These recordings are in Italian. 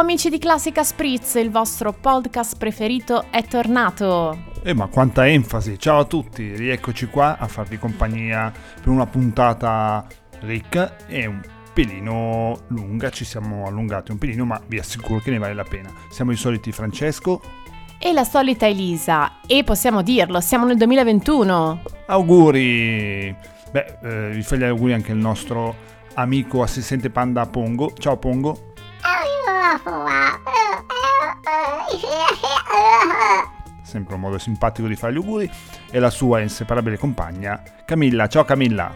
Amici di Classica Spritz, il vostro podcast preferito è tornato. Eh ma quanta enfasi! Ciao a tutti, rieccoci qua a farvi compagnia per una puntata ricca e un pelino lunga, ci siamo allungati un pelino ma vi assicuro che ne vale la pena. Siamo i soliti Francesco e la solita Elisa e possiamo dirlo, siamo nel 2021. Auguri! Beh, eh, vi fa gli auguri anche il nostro amico assistente panda Pongo. Ciao Pongo. Sempre un modo simpatico di fare gli auguri. E la sua inseparabile compagna Camilla. Ciao Camilla.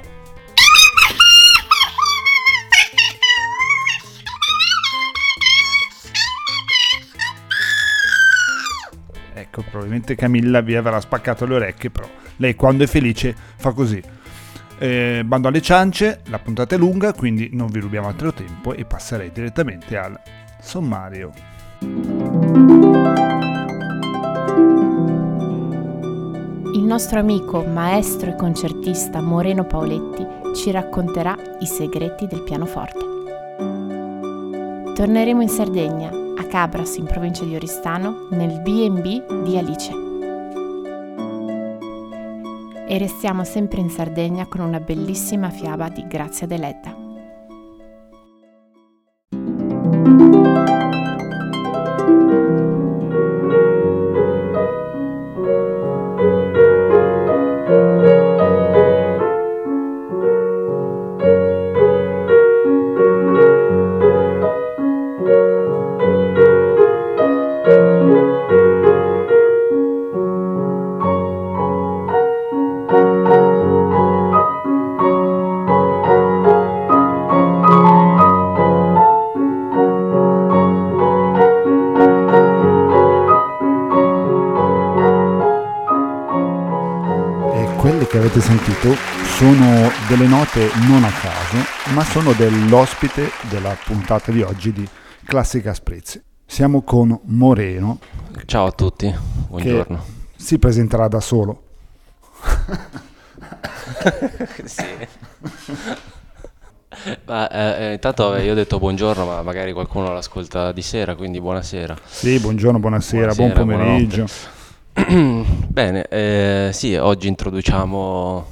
Ecco, probabilmente Camilla vi avrà spaccato le orecchie, però lei quando è felice fa così. Eh, bando alle ciance, la puntata è lunga, quindi non vi rubiamo altro tempo e passerei direttamente al sommario. Il nostro amico, maestro e concertista Moreno Paoletti ci racconterà i segreti del pianoforte. Torneremo in Sardegna, a Cabras in provincia di Oristano, nel B&B di Alice e restiamo sempre in Sardegna con una bellissima fiaba di Grazia Deledda. Avete sentito sono delle note non a caso, ma sono dell'ospite della puntata di oggi di Classica Spritz. Siamo con Moreno. Ciao a tutti, buongiorno. si presenterà da solo. sì. Ma, eh, intanto io ho detto buongiorno, ma magari qualcuno l'ascolta di sera, quindi buonasera. Sì, buongiorno, buonasera, buonasera buon pomeriggio. Buonanotte. Bene, eh, sì, oggi introduciamo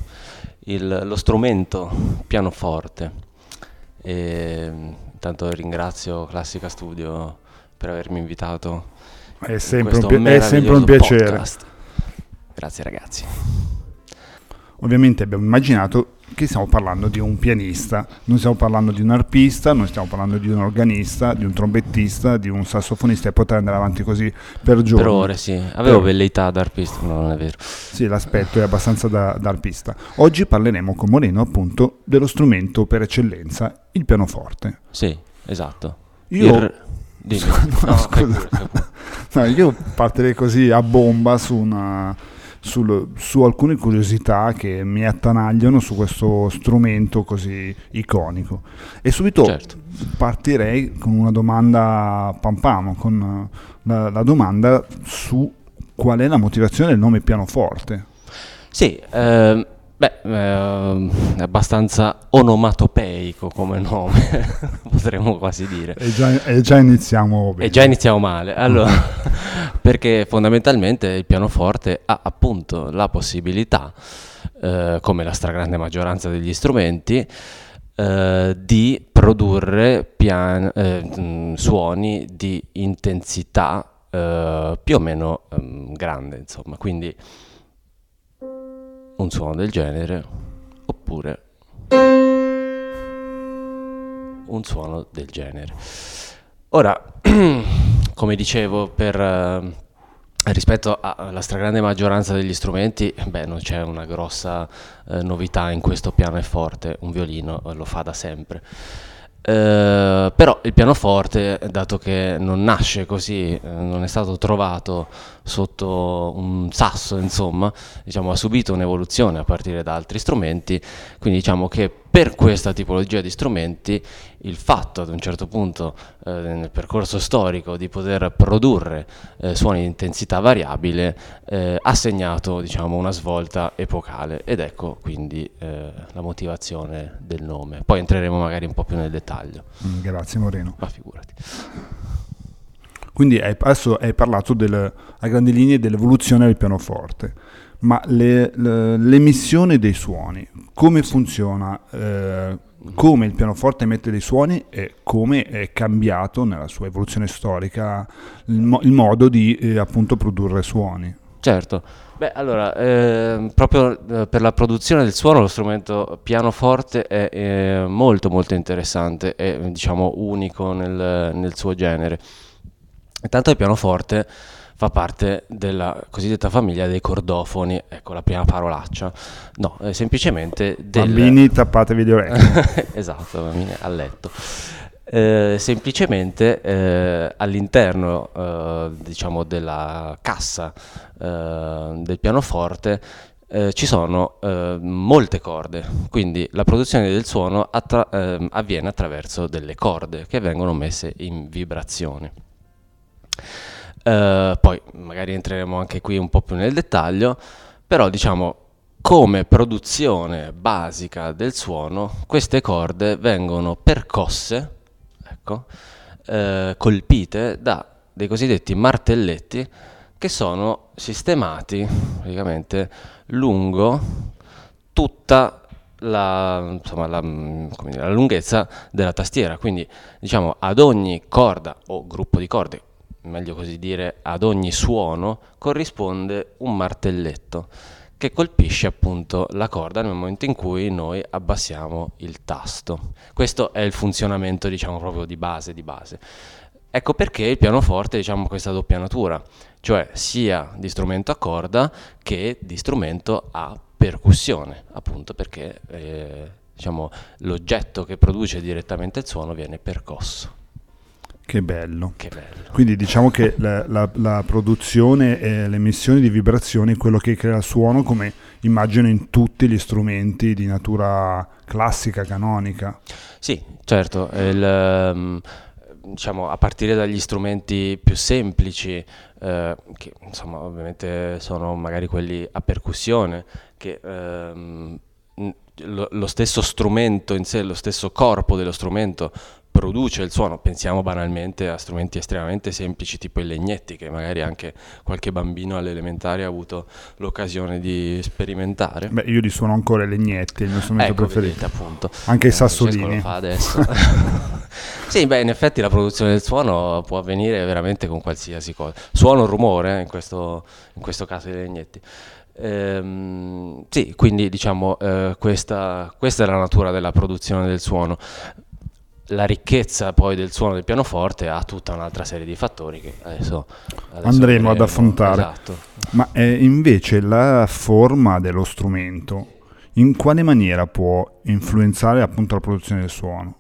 il, lo strumento pianoforte. E, intanto ringrazio Classica Studio per avermi invitato. È sempre, un, pi- è sempre un piacere. Podcast. Grazie ragazzi. Ovviamente abbiamo immaginato che stiamo parlando di un pianista, non stiamo parlando di un arpista, non stiamo parlando di un organista, di un trombettista, di un sassofonista e potrei andare avanti così per giorni. Per ore, sì. Avevo per... velleità da arpista, no, non è vero. Sì, l'aspetto è abbastanza da, da arpista. Oggi parleremo con Moreno appunto dello strumento per eccellenza, il pianoforte. Sì, esatto. Io... Il... No, no, no, io partirei così a bomba su una sul, su alcune curiosità che mi attanagliano su questo strumento così iconico. E subito certo. partirei con una domanda pampamo, con la, la domanda su qual è la motivazione del nome pianoforte. Sì, ehm, Beh, eh, è abbastanza onomatopeico come nome, potremmo quasi dire. E già, e già iniziamo bene. E già iniziamo male. Allora, perché fondamentalmente il pianoforte ha appunto la possibilità, eh, come la stragrande maggioranza degli strumenti, eh, di produrre pian- eh, suoni di intensità eh, più o meno ehm, grande, insomma. Quindi un suono del genere oppure un suono del genere. Ora, come dicevo, per, uh, rispetto alla stragrande maggioranza degli strumenti, beh, non c'è una grossa uh, novità in questo pianoforte, un violino uh, lo fa da sempre. Uh, però il pianoforte, dato che non nasce così, uh, non è stato trovato sotto un sasso, insomma, diciamo, ha subito un'evoluzione a partire da altri strumenti, quindi diciamo che per questa tipologia di strumenti il fatto ad un certo punto eh, nel percorso storico di poter produrre eh, suoni di intensità variabile eh, ha segnato diciamo, una svolta epocale ed ecco quindi eh, la motivazione del nome. Poi entreremo magari un po' più nel dettaglio. Mm, grazie Moreno. Ma figurati. Quindi hai, adesso hai parlato del, a grandi linee dell'evoluzione del pianoforte, ma le, le, l'emissione dei suoni, come funziona? Eh, come il pianoforte emette dei suoni e come è cambiato nella sua evoluzione storica il, mo- il modo di eh, appunto produrre suoni. Certo, beh allora eh, proprio per la produzione del suono lo strumento pianoforte è, è molto molto interessante, è diciamo unico nel, nel suo genere. Intanto il pianoforte fa parte della cosiddetta famiglia dei cordofoni, ecco la prima parolaccia, no, è semplicemente del... Bambini tappatevi le orecchie. esatto, bambini a letto. Eh, semplicemente eh, all'interno eh, diciamo della cassa eh, del pianoforte eh, ci sono eh, molte corde, quindi la produzione del suono attra- avviene attraverso delle corde che vengono messe in vibrazione. Uh, poi magari entreremo anche qui un po' più nel dettaglio, però diciamo come produzione basica del suono queste corde vengono percosse, ecco, uh, colpite da dei cosiddetti martelletti che sono sistemati praticamente lungo tutta la, insomma, la, dire, la lunghezza della tastiera, quindi diciamo ad ogni corda o gruppo di corde meglio così dire, ad ogni suono corrisponde un martelletto che colpisce appunto la corda nel momento in cui noi abbassiamo il tasto. Questo è il funzionamento, diciamo, proprio di base di base. Ecco perché il pianoforte diciamo questa doppia natura, cioè sia di strumento a corda che di strumento a percussione, appunto perché eh, diciamo, l'oggetto che produce direttamente il suono viene percosso. Che bello. Che bello. Quindi diciamo che la, la, la, produzione e l'emissione di vibrazioni è quello che crea il suono, come immagino in tutti gli strumenti di natura classica, canonica. Sì, certo. Il, um, diciamo, a partire dagli strumenti più semplici, eh, che insomma ovviamente sono magari quelli a percussione, che ehm, lo, stesso strumento in sé, lo stesso corpo dello strumento produce il suono. Pensiamo banalmente a strumenti estremamente semplici tipo i legnetti che magari anche qualche bambino all'elementare ha avuto l'occasione di sperimentare. Beh, io li suono ancora i legnetti, il mio strumento ecco, preferito. Vedete, appunto. Anche i eh, sassolini. Lo fa adesso. sì, beh, in effetti la produzione del suono può avvenire veramente con qualsiasi cosa. Suono, rumore, eh, in, questo, in questo caso i legnetti. Ehm, sì, quindi diciamo eh, questa, questa, è la natura della produzione del suono la ricchezza poi del suono del pianoforte ha tutta un'altra serie di fattori che adesso, adesso andremo ad affrontare. Esatto. Ma eh, invece la forma dello strumento, in quale maniera può influenzare appunto la produzione del suono?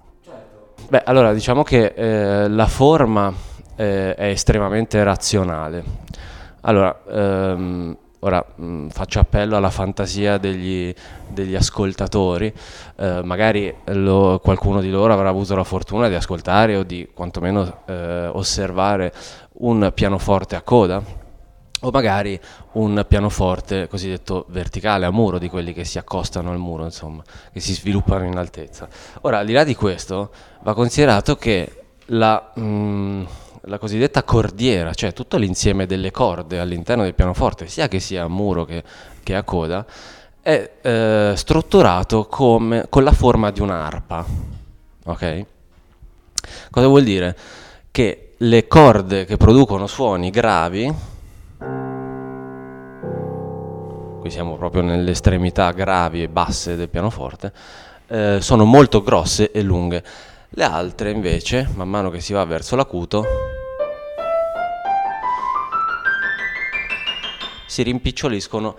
Beh, allora diciamo che eh, la forma eh, è estremamente razionale. Allora, ehm, ora mh, mm, faccio appello alla fantasia degli, degli ascoltatori, eh, magari lo, qualcuno di loro avrà avuto la fortuna di ascoltare o di quantomeno eh, osservare un pianoforte a coda o magari un pianoforte cosiddetto verticale a muro, di quelli che si accostano al muro, insomma, che si sviluppano in altezza. Ora, al di là di questo, va considerato che la... Mh, mm, la cosiddetta cordiera, cioè tutto l'insieme delle corde all'interno del pianoforte, sia che sia a muro che, che a coda, è eh, strutturato come, con la forma di un'arpa. Ok? Cosa vuol dire? Che le corde che producono suoni gravi, qui siamo proprio nelle estremità gravi e basse del pianoforte, eh, sono molto grosse e lunghe. Le altre invece, man mano che si va verso l'acuto, si rimpiccioliscono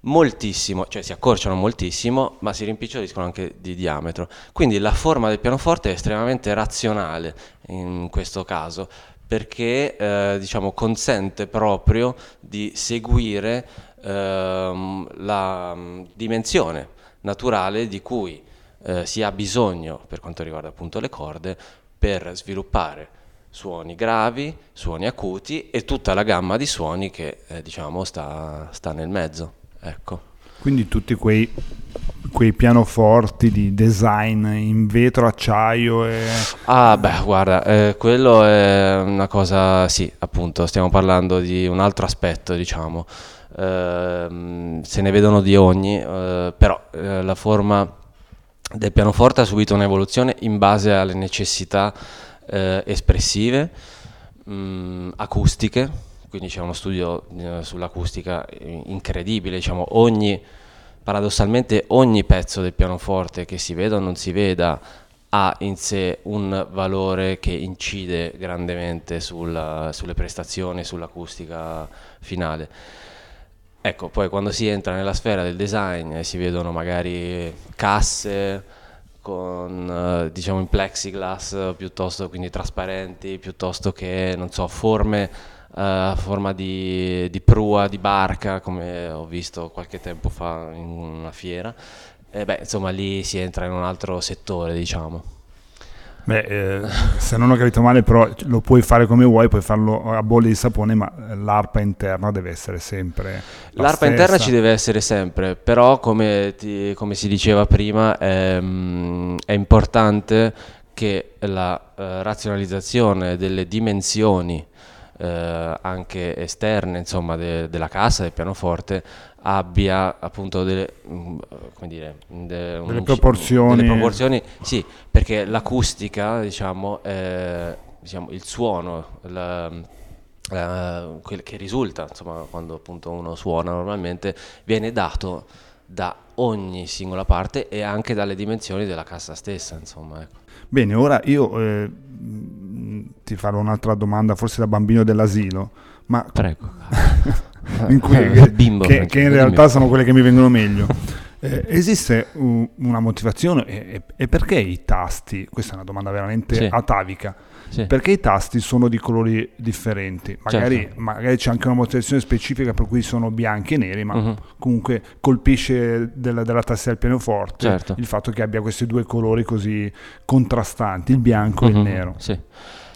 moltissimo, cioè si accorciano moltissimo, ma si rimpiccioliscono anche di diametro. Quindi la forma del pianoforte è estremamente razionale in questo caso, perché eh, diciamo, consente proprio di seguire eh, la mm, dimensione naturale di cui eh, si ha bisogno per quanto riguarda appunto le corde per sviluppare suoni gravi, suoni acuti e tutta la gamma di suoni che eh, diciamo sta, sta, nel mezzo. Ecco. Quindi tutti quei quei pianoforti di design in vetro, acciaio e... Ah beh guarda, eh, quello è una cosa, sì appunto stiamo parlando di un altro aspetto diciamo, eh, se ne vedono di ogni, eh, però eh, la forma del pianoforte ha subito un'evoluzione in base alle necessità eh, espressive, mh, mm, acustiche, quindi c'è uno studio eh, sull'acustica incredibile, diciamo ogni paradossalmente ogni pezzo del pianoforte che si veda o non si veda ha in sé un valore che incide grandemente sulla, sulle prestazioni, sull'acustica finale. Ecco, poi quando si entra nella sfera del design si vedono magari casse con diciamo in plexiglass piuttosto quindi trasparenti, piuttosto che non so, forme a uh, forma di, di, prua, di barca, come ho visto qualche tempo fa in una fiera. E beh, insomma, lì si entra in un altro settore, diciamo. Beh, eh, se non ho capito male, però lo puoi fare come vuoi, puoi farlo a bolle di sapone, ma l'arpa interna deve essere sempre. La l'arpa stessa. interna ci deve essere sempre, però come, ti, come si diceva prima, è, è importante che la uh, razionalizzazione delle dimensioni eh, anche esterne insomma, de, della cassa, del pianoforte, abbia appunto delle, mm, dire, de, delle, proporzioni. delle proporzioni. Sì, perché l'acustica, diciamo, eh, diciamo il suono, la, Uh, quel che risulta insomma quando appunto uno suona normalmente viene dato da ogni singola parte e anche dalle dimensioni della cassa stessa insomma ecco. bene ora io eh, ti farò un'altra domanda, forse da bambino dell'asilo, ma Prego. in cui, Bimbo, che, che in realtà sono quelle che mi vengono meglio. Eh, esiste un, una motivazione e, e, perché i tasti, questa è una domanda veramente sì. atavica, sì. perché i tasti sono di colori differenti? Magari, certo. magari, c'è anche una motivazione specifica per cui sono bianchi e neri, ma uh-huh. comunque colpisce della, della tastiera del pianoforte certo. il fatto che abbia questi due colori così contrastanti, il bianco uh-huh. e il nero. Sì.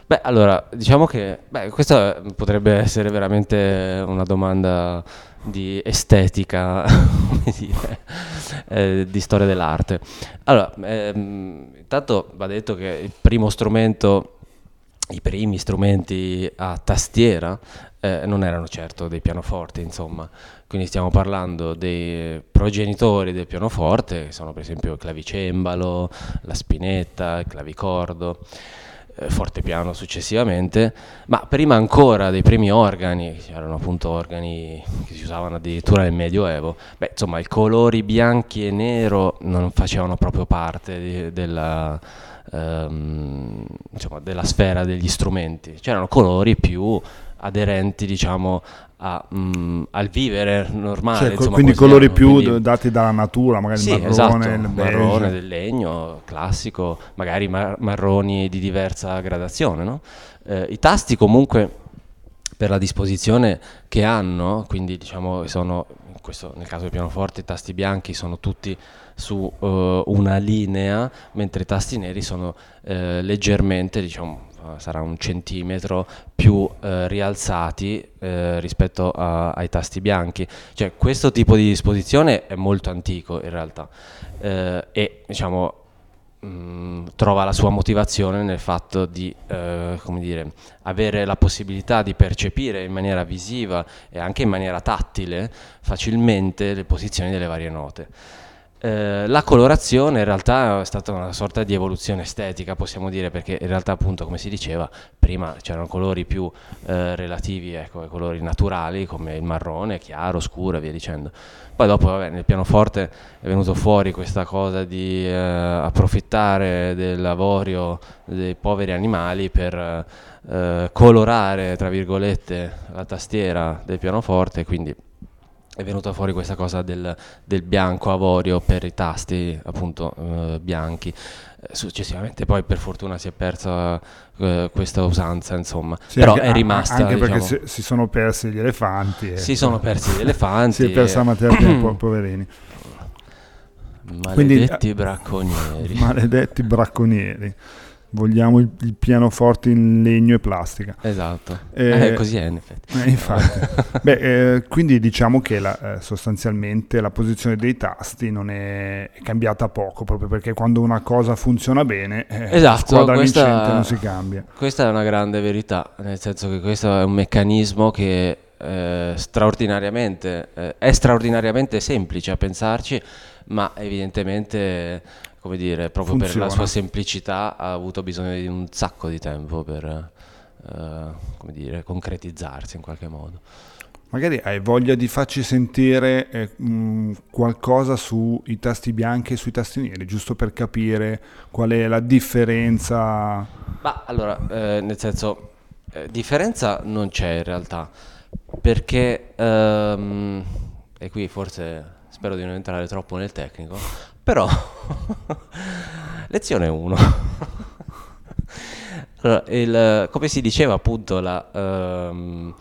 Beh, allora, diciamo che beh, questa potrebbe essere veramente una domanda di estetica, dire, eh, di storia dell'arte. Allora, ehm, intanto va detto che il primo strumento, i primi strumenti a tastiera eh, non erano certo dei pianoforti, insomma. Quindi stiamo parlando dei progenitori del pianoforte, che sono per esempio il clavicembalo, la spinetta, il clavicordo eh, fortepiano successivamente, ma prima ancora dei primi organi, erano appunto organi che si usavano addirittura nel Medioevo, beh, insomma i colori bianchi e nero non facevano proprio parte di, della, ehm, della sfera degli strumenti, c'erano colori più aderenti diciamo a, mh, al vivere normale. Cioè, insomma, quindi colori più quindi... dati dalla natura, magari sì, il marrone, esatto, il marrone del legno classico, magari mar- marroni di diversa gradazione. No? Eh, I tasti comunque per la disposizione che hanno, quindi diciamo sono, questo, nel caso del pianoforte i tasti bianchi sono tutti su uh, una linea, mentre i tasti neri sono uh, leggermente diciamo, sarà un centimetro più eh, rialzati eh, rispetto a, ai tasti bianchi. Cioè, questo tipo di disposizione è molto antico in realtà eh, e diciamo, mh, mm, trova la sua motivazione nel fatto di eh, dire, avere la possibilità di percepire in maniera visiva e anche in maniera tattile facilmente le posizioni delle varie note. Eh, la colorazione in realtà è stata una sorta di evoluzione estetica, possiamo dire, perché in realtà appunto come si diceva, prima c'erano colori più eh, relativi ecco, ai colori naturali come il marrone, chiaro, scuro e via dicendo. Poi dopo vabbè, nel pianoforte è venuto fuori questa cosa di eh, approfittare dell'avorio dei poveri animali per eh, colorare, tra virgolette, la tastiera del pianoforte, quindi è venuta fuori questa cosa del, del bianco avorio per i tasti appunto eh, bianchi. Eh, successivamente poi per fortuna si è persa eh, questa usanza, insomma, sì, però anche, è rimasta. Anche diciamo, perché si, si, sono persi gli elefanti. Si sono persi gli elefanti. si è persa la materia prima, poverini. Maledetti Quindi, bracconieri. Maledetti bracconieri. Vogliamo il, il, pianoforte in legno e plastica. Esatto, eh, eh, così è in effetti. Eh, infatti. Beh, eh, quindi diciamo che la, eh, sostanzialmente la posizione dei tasti non è, è, cambiata poco, proprio perché quando una cosa funziona bene, eh, esatto, la squadra questa, vincente non si cambia. Questa è una grande verità, nel senso che questo è un meccanismo che eh, straordinariamente, è straordinariamente semplice a pensarci, ma evidentemente come dire, proprio Funziona. per la sua semplicità ha avuto bisogno di un sacco di tempo per come dire, concretizzarsi in qualche modo. Magari hai voglia di farci sentire eh, mh, qualcosa sui tasti bianchi e sui tasti neri, giusto per capire qual è la differenza. Ma allora, eh, nel senso, eh, differenza non c'è in realtà, perché, ehm, e qui forse spero di non entrare troppo nel tecnico, però, lezione 1. allora, come si diceva appunto, la, um,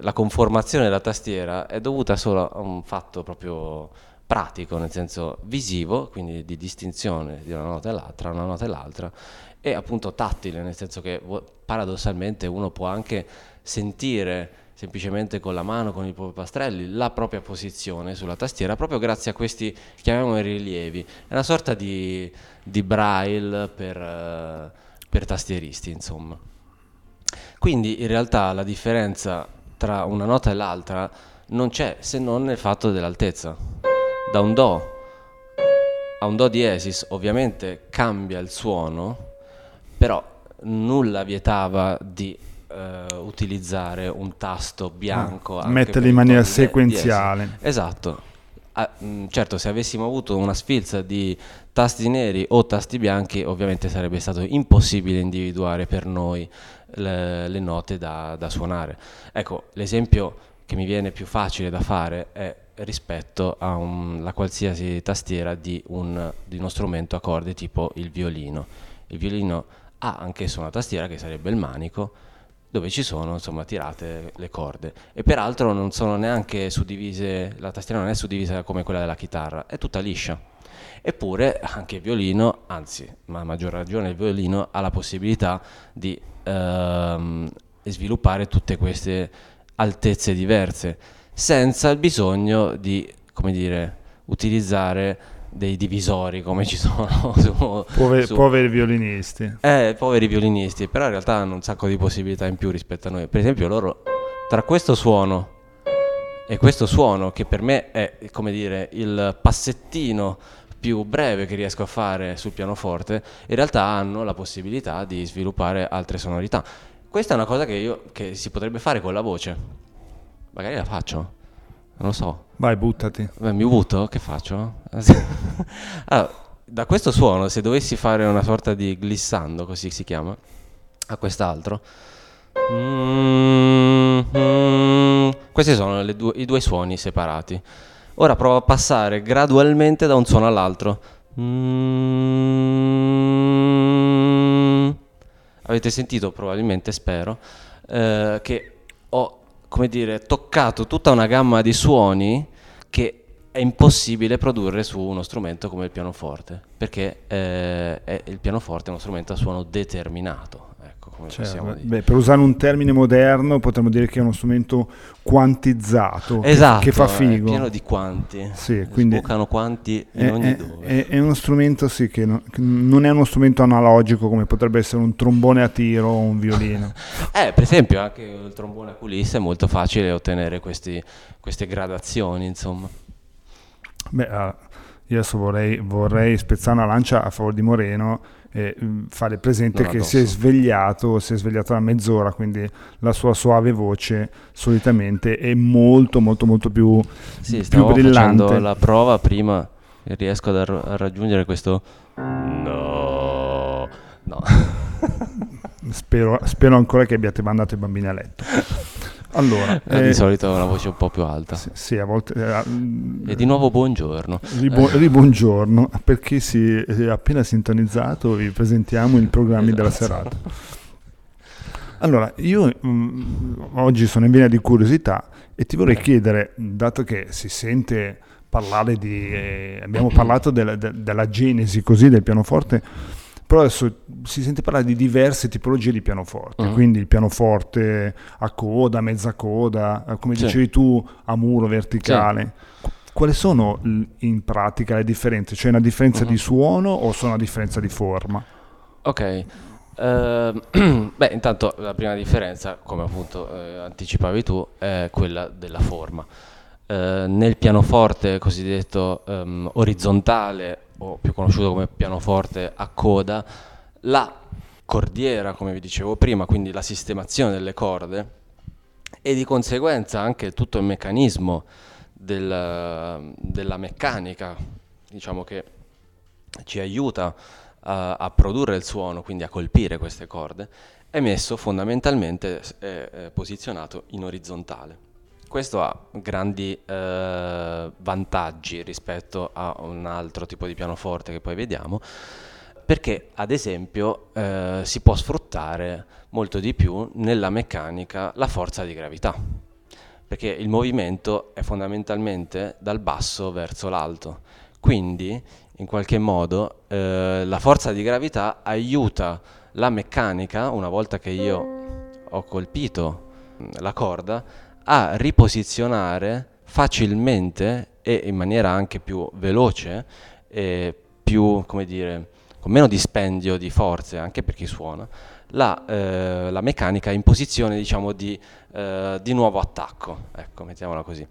la conformazione della tastiera è dovuta solo a un fatto proprio pratico, nel senso visivo, quindi di distinzione di una nota e l'altra, una nota e l'altra, e appunto tattile, nel senso che paradossalmente uno può anche sentire semplicemente con la mano, con i propri pastrelli, la propria posizione sulla tastiera, proprio grazie a questi, chiamiamoli rilievi. È una sorta di, di braille per, uh, per tastieristi, insomma. Quindi in realtà la differenza tra una nota e l'altra non c'è se non nel fatto dell'altezza. Da un Do a un Do diesis ovviamente cambia il suono, però nulla vietava di uh, utilizzare un tasto bianco. Ah, metterli in maniera sequenziale. Esatto. Ah, mh, mm, certo, se avessimo avuto una sfilza di tasti neri o tasti bianchi, ovviamente sarebbe stato impossibile individuare per noi le, le note da, da suonare. Ecco, l'esempio che mi viene più facile da fare è rispetto alla qualsiasi tastiera di, un, di uno strumento a corde tipo il violino. Il violino ha anch'esso una tastiera che sarebbe il manico, dove ci sono insomma tirate le corde e peraltro non sono neanche suddivise, la tastiera non è suddivisa come quella della chitarra, è tutta liscia. Eppure anche il violino, anzi, ma a maggior ragione il violino ha la possibilità di ehm, sviluppare tutte queste altezze diverse senza il bisogno di, come dire, utilizzare dei divisori come ci sono su, Pover, su... poveri violinisti. Eh poveri violinisti però in realtà hanno un sacco di possibilità in più rispetto a noi. Per esempio loro tra questo suono e questo suono che per me è come dire il passettino più breve che riesco a fare sul pianoforte in realtà hanno la possibilità di sviluppare altre sonorità. Questa è una cosa che, io, che si potrebbe fare con la voce. Magari la faccio non lo so. Vai, buttati. Beh, mi butto? Che faccio? allora, da questo suono, se dovessi fare una sorta di glissando, così si chiama, a quest'altro, mm-hmm, questi sono due, i due suoni separati. Ora provo a passare gradualmente da un suono all'altro. Mm-hmm. Avete sentito probabilmente, spero, eh, che ho come dire, toccato tutta una gamma di suoni che è impossibile produrre su uno strumento come il pianoforte, perché eh, è, il pianoforte è uno strumento a suono determinato. Certo. Beh, per usare un termine moderno potremmo dire che è uno strumento quantizzato, esatto, che, che fa figo. È pieno di quanti, sì, quindi sbucano quanti in è, ogni è, dove. È, è, uno strumento sì, che, non, che non è uno strumento analogico come potrebbe essere un trombone a tiro o un violino. eh, per esempio anche il trombone a culisse è molto facile ottenere questi, queste gradazioni, insomma. Beh, uh, io adesso vorrei, vorrei spezzare una lancia a favore di Moreno e mm, fare presente che si è svegliato, si è svegliato da mezz'ora, quindi la sua suave voce solitamente è molto molto molto più, sì, più brillante. facendo la prova prima e riesco a, a raggiungere questo no, no. spero, spero ancora che abbiate mandato i bambini a letto. Allora, eh, di solito ha una voce un po' più alta. Sì, sì a volte. Eh, e di nuovo buongiorno. Ribu- ribuongiorno, perché si è appena sintonizzato vi presentiamo i programmi esatto. della serata. Allora, io mh, mm, oggi sono in vena di curiosità e ti vorrei chiedere, dato che si sente parlare di... Eh, abbiamo parlato della, de, della genesi così del pianoforte, però adesso si sente parlare di diverse tipologie di pianoforte, uh-huh. quindi il pianoforte a coda, mezza coda, eh, come sì. dicevi tu, a muro verticale. Sì. Quali sono in pratica le differenze? C'è una differenza uh-huh. di suono o sono una differenza di forma? Ok, Uh, beh, intanto la prima differenza, come appunto eh, anticipavi tu, è quella della forma. Uh, nel pianoforte cosiddetto um, orizzontale, o più conosciuto come pianoforte a coda, la cordiera, come vi dicevo prima, quindi la sistemazione delle corde, e di conseguenza anche tutto il meccanismo del, della meccanica, diciamo che ci aiuta a, a, produrre il suono, quindi a colpire queste corde, è messo fondamentalmente è, è posizionato in orizzontale. Questo ha grandi eh, vantaggi rispetto a un altro tipo di pianoforte che poi vediamo, perché ad esempio eh, si può sfruttare molto di più nella meccanica la forza di gravità, perché il movimento è fondamentalmente dal basso verso l'alto, quindi in qualche modo eh, la forza di gravità aiuta la meccanica, una volta che io ho colpito mm, la corda, a riposizionare facilmente e in maniera anche più veloce e più, come dire, con meno dispendio di forze anche per chi suona, la, eh, la meccanica in posizione diciamo di, eh, di nuovo attacco, ecco, mettiamola così.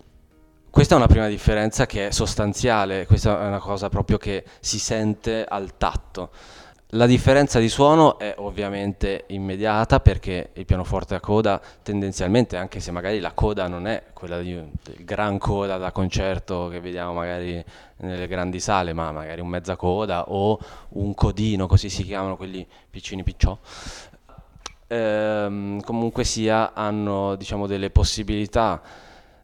Questa è una prima differenza che è sostanziale, questa è una cosa proprio che si sente al tatto. La differenza di suono è ovviamente immediata perché il pianoforte a coda tendenzialmente, anche se magari la coda non è quella di, del gran coda da concerto che vediamo magari nelle grandi sale, ma magari un mezza coda o un codino, così si chiamano quelli piccini picciò, ehm, comunque sia hanno diciamo delle possibilità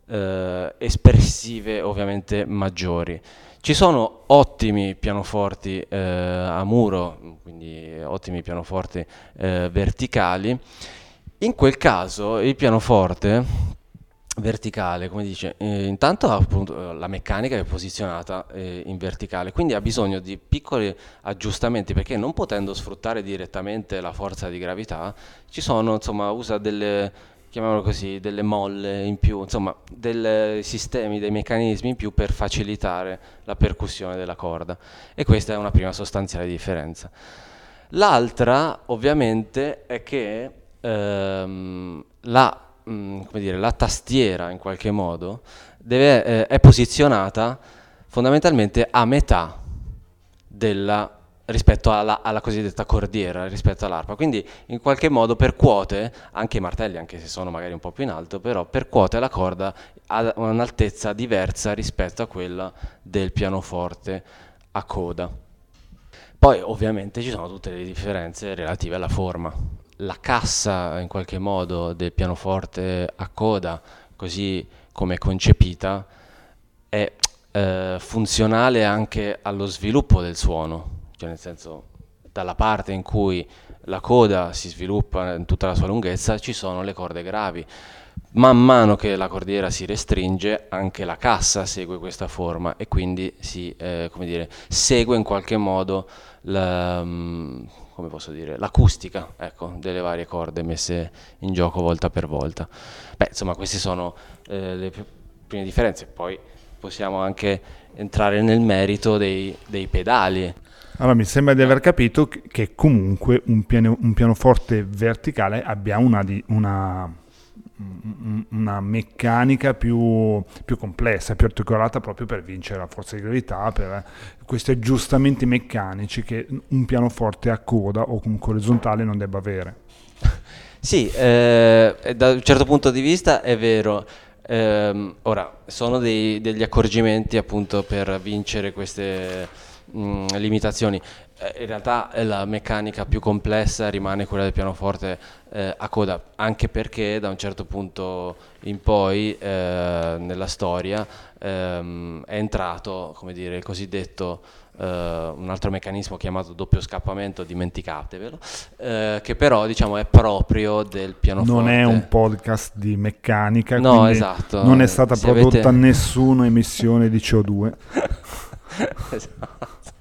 eh, espressive ovviamente maggiori. Ci sono ottimi pianoforti eh, a muro, quindi ottimi pianoforti eh, verticali. In quel caso il pianoforte verticale, come dice, eh, intanto appunto la meccanica è posizionata eh, in verticale, quindi ha bisogno di piccoli aggiustamenti perché non potendo sfruttare direttamente la forza di gravità, ci sono, insomma, usa delle chiamiamolo così, delle molle in più, insomma, dei sistemi, dei meccanismi in più per facilitare la percussione della corda. E questa è una prima sostanziale differenza. L'altra, ovviamente, è che ehm, la, mh, mm, dire, la, tastiera, in qualche modo, deve, eh, è posizionata fondamentalmente a metà della rispetto alla, alla, cosiddetta cordiera, rispetto all'arpa. Quindi in qualche modo percuote, anche i martelli, anche se sono magari un po' più in alto, però percuote la corda a un'altezza diversa rispetto a quella del pianoforte a coda. Poi ovviamente ci sono tutte le differenze relative alla forma. La cassa in qualche modo del pianoforte a coda, così come è concepita, è eh, funzionale anche allo sviluppo del suono cioè nel senso dalla parte in cui la coda si sviluppa in tutta la sua lunghezza ci sono le corde gravi. Man mano che la cordiera si restringe, anche la cassa segue questa forma e quindi si, eh, dire, segue in qualche modo la, mm, dire, l'acustica ecco, delle varie corde messe in gioco volta per volta. Beh, insomma, queste sono eh, le prime differenze. Poi possiamo anche entrare nel merito dei, dei pedali. Allora mi sembra di aver capito che comunque un, piano, un pianoforte verticale abbia una, una, una meccanica più, più, complessa, più articolata proprio per vincere la forza di gravità, per questi aggiustamenti meccanici che un pianoforte a coda o comunque orizzontale non debba avere. Sì, eh, da un certo punto di vista è vero. Eh, ora, sono dei, degli accorgimenti appunto per vincere queste mh, mm, limitazioni. Eh, in realtà eh, la meccanica più complessa rimane quella del pianoforte eh, a coda, anche perché da un certo punto in poi eh, nella storia ehm, è entrato come dire, il cosiddetto Uh, un altro meccanismo chiamato doppio scappamento, dimenticatevelo, uh, che però diciamo è proprio del pianoforte. Non è un podcast di meccanica, no, esatto. non è stata prodotta avete... nessuna emissione di CO2. esatto.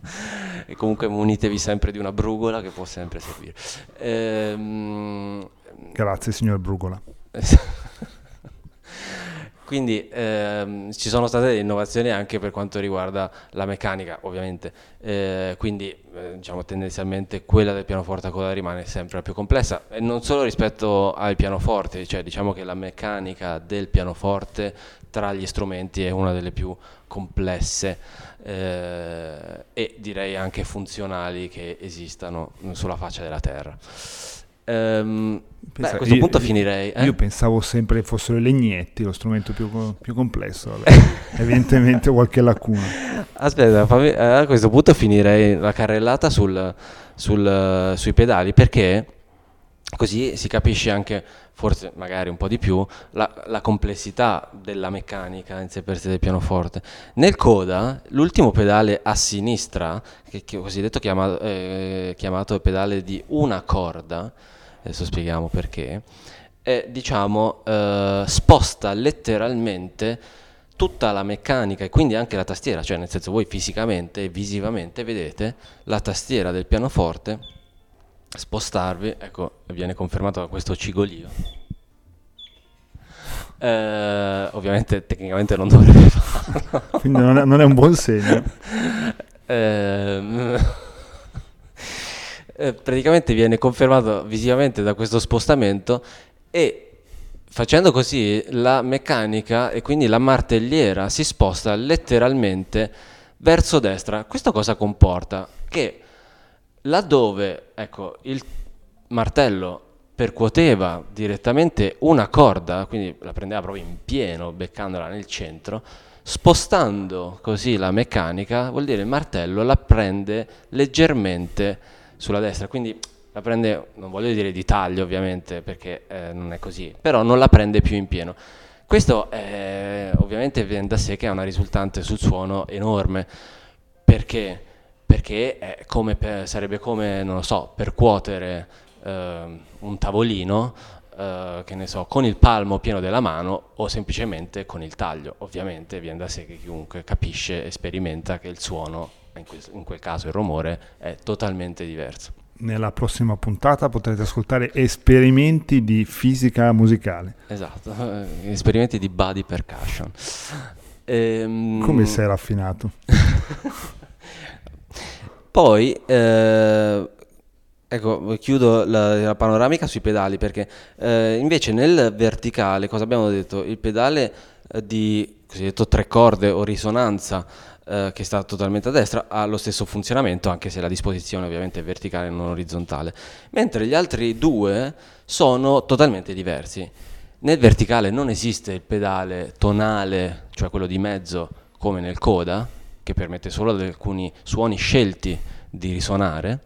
e comunque munitevi sempre di una brugola che può sempre servire. Ehm... Grazie signor Brugola. Quindi ehm, ci sono state delle innovazioni anche per quanto riguarda la meccanica, ovviamente. Eh, quindi eh, diciamo tendenzialmente quella del pianoforte a coda rimane sempre la più complessa e non solo rispetto ai pianoforti, cioè diciamo che la meccanica del pianoforte tra gli strumenti è una delle più complesse eh, e direi anche funzionali che esistano sulla faccia della Terra. Um, beh, a questo io, punto finirei. Eh? Io pensavo sempre che fossero i legnetti, lo strumento più, più complesso. Evidentemente qualche lacuna. Aspetta, fammi, eh, a questo punto finirei la carrellata sul, sul, sui pedali perché così si capisce anche, forse magari un po' di più, la, la complessità della meccanica in sé per sé del pianoforte. Nel coda, l'ultimo pedale a sinistra, che, che cosiddetto chiama, eh, chiamato pedale di una corda, adesso spieghiamo perché, è, diciamo, eh, sposta letteralmente tutta la meccanica e quindi anche la tastiera, cioè nel senso voi fisicamente e visivamente vedete la tastiera del pianoforte spostarvi, ecco, viene confermato da questo cigolio. Eh, ovviamente tecnicamente non dovrebbe farlo. Quindi non è, non è un buon segno. eh, eh, praticamente viene confermato visivamente da questo spostamento e facendo così la meccanica e quindi la martelliera si sposta letteralmente verso destra. Questo cosa comporta? Che laddove ecco, il martello percuoteva direttamente una corda, quindi la prendeva proprio in pieno, beccandola nel centro, spostando così la meccanica, vuol dire il martello la prende leggermente sulla destra, quindi la prende, non voglio dire di taglio ovviamente perché eh, non è così, però non la prende più in pieno. Questo eh, ovviamente viene da sé che ha una risultante sul suono enorme, perché? Perché come per, sarebbe come, non lo so, percuotere eh, un tavolino Uh, che ne so, con il palmo pieno della mano o semplicemente con il taglio. Ovviamente viene da sé che chiunque capisce e sperimenta che il suono in quel, in quel caso il rumore è totalmente diverso. Nella prossima puntata potrete ascoltare esperimenti di fisica musicale. Esatto, esperimenti di body percussion. Ehm... Come sei raffinato? Poi, eh, ecco, chiudo la, la, panoramica sui pedali perché eh, invece nel verticale, cosa abbiamo detto? Il pedale eh, di cosiddetto tre corde o risonanza eh, che sta totalmente a destra ha lo stesso funzionamento anche se la disposizione ovviamente è verticale e non orizzontale mentre gli altri due sono totalmente diversi nel verticale non esiste il pedale tonale cioè quello di mezzo come nel coda che permette solo ad alcuni suoni scelti di risonare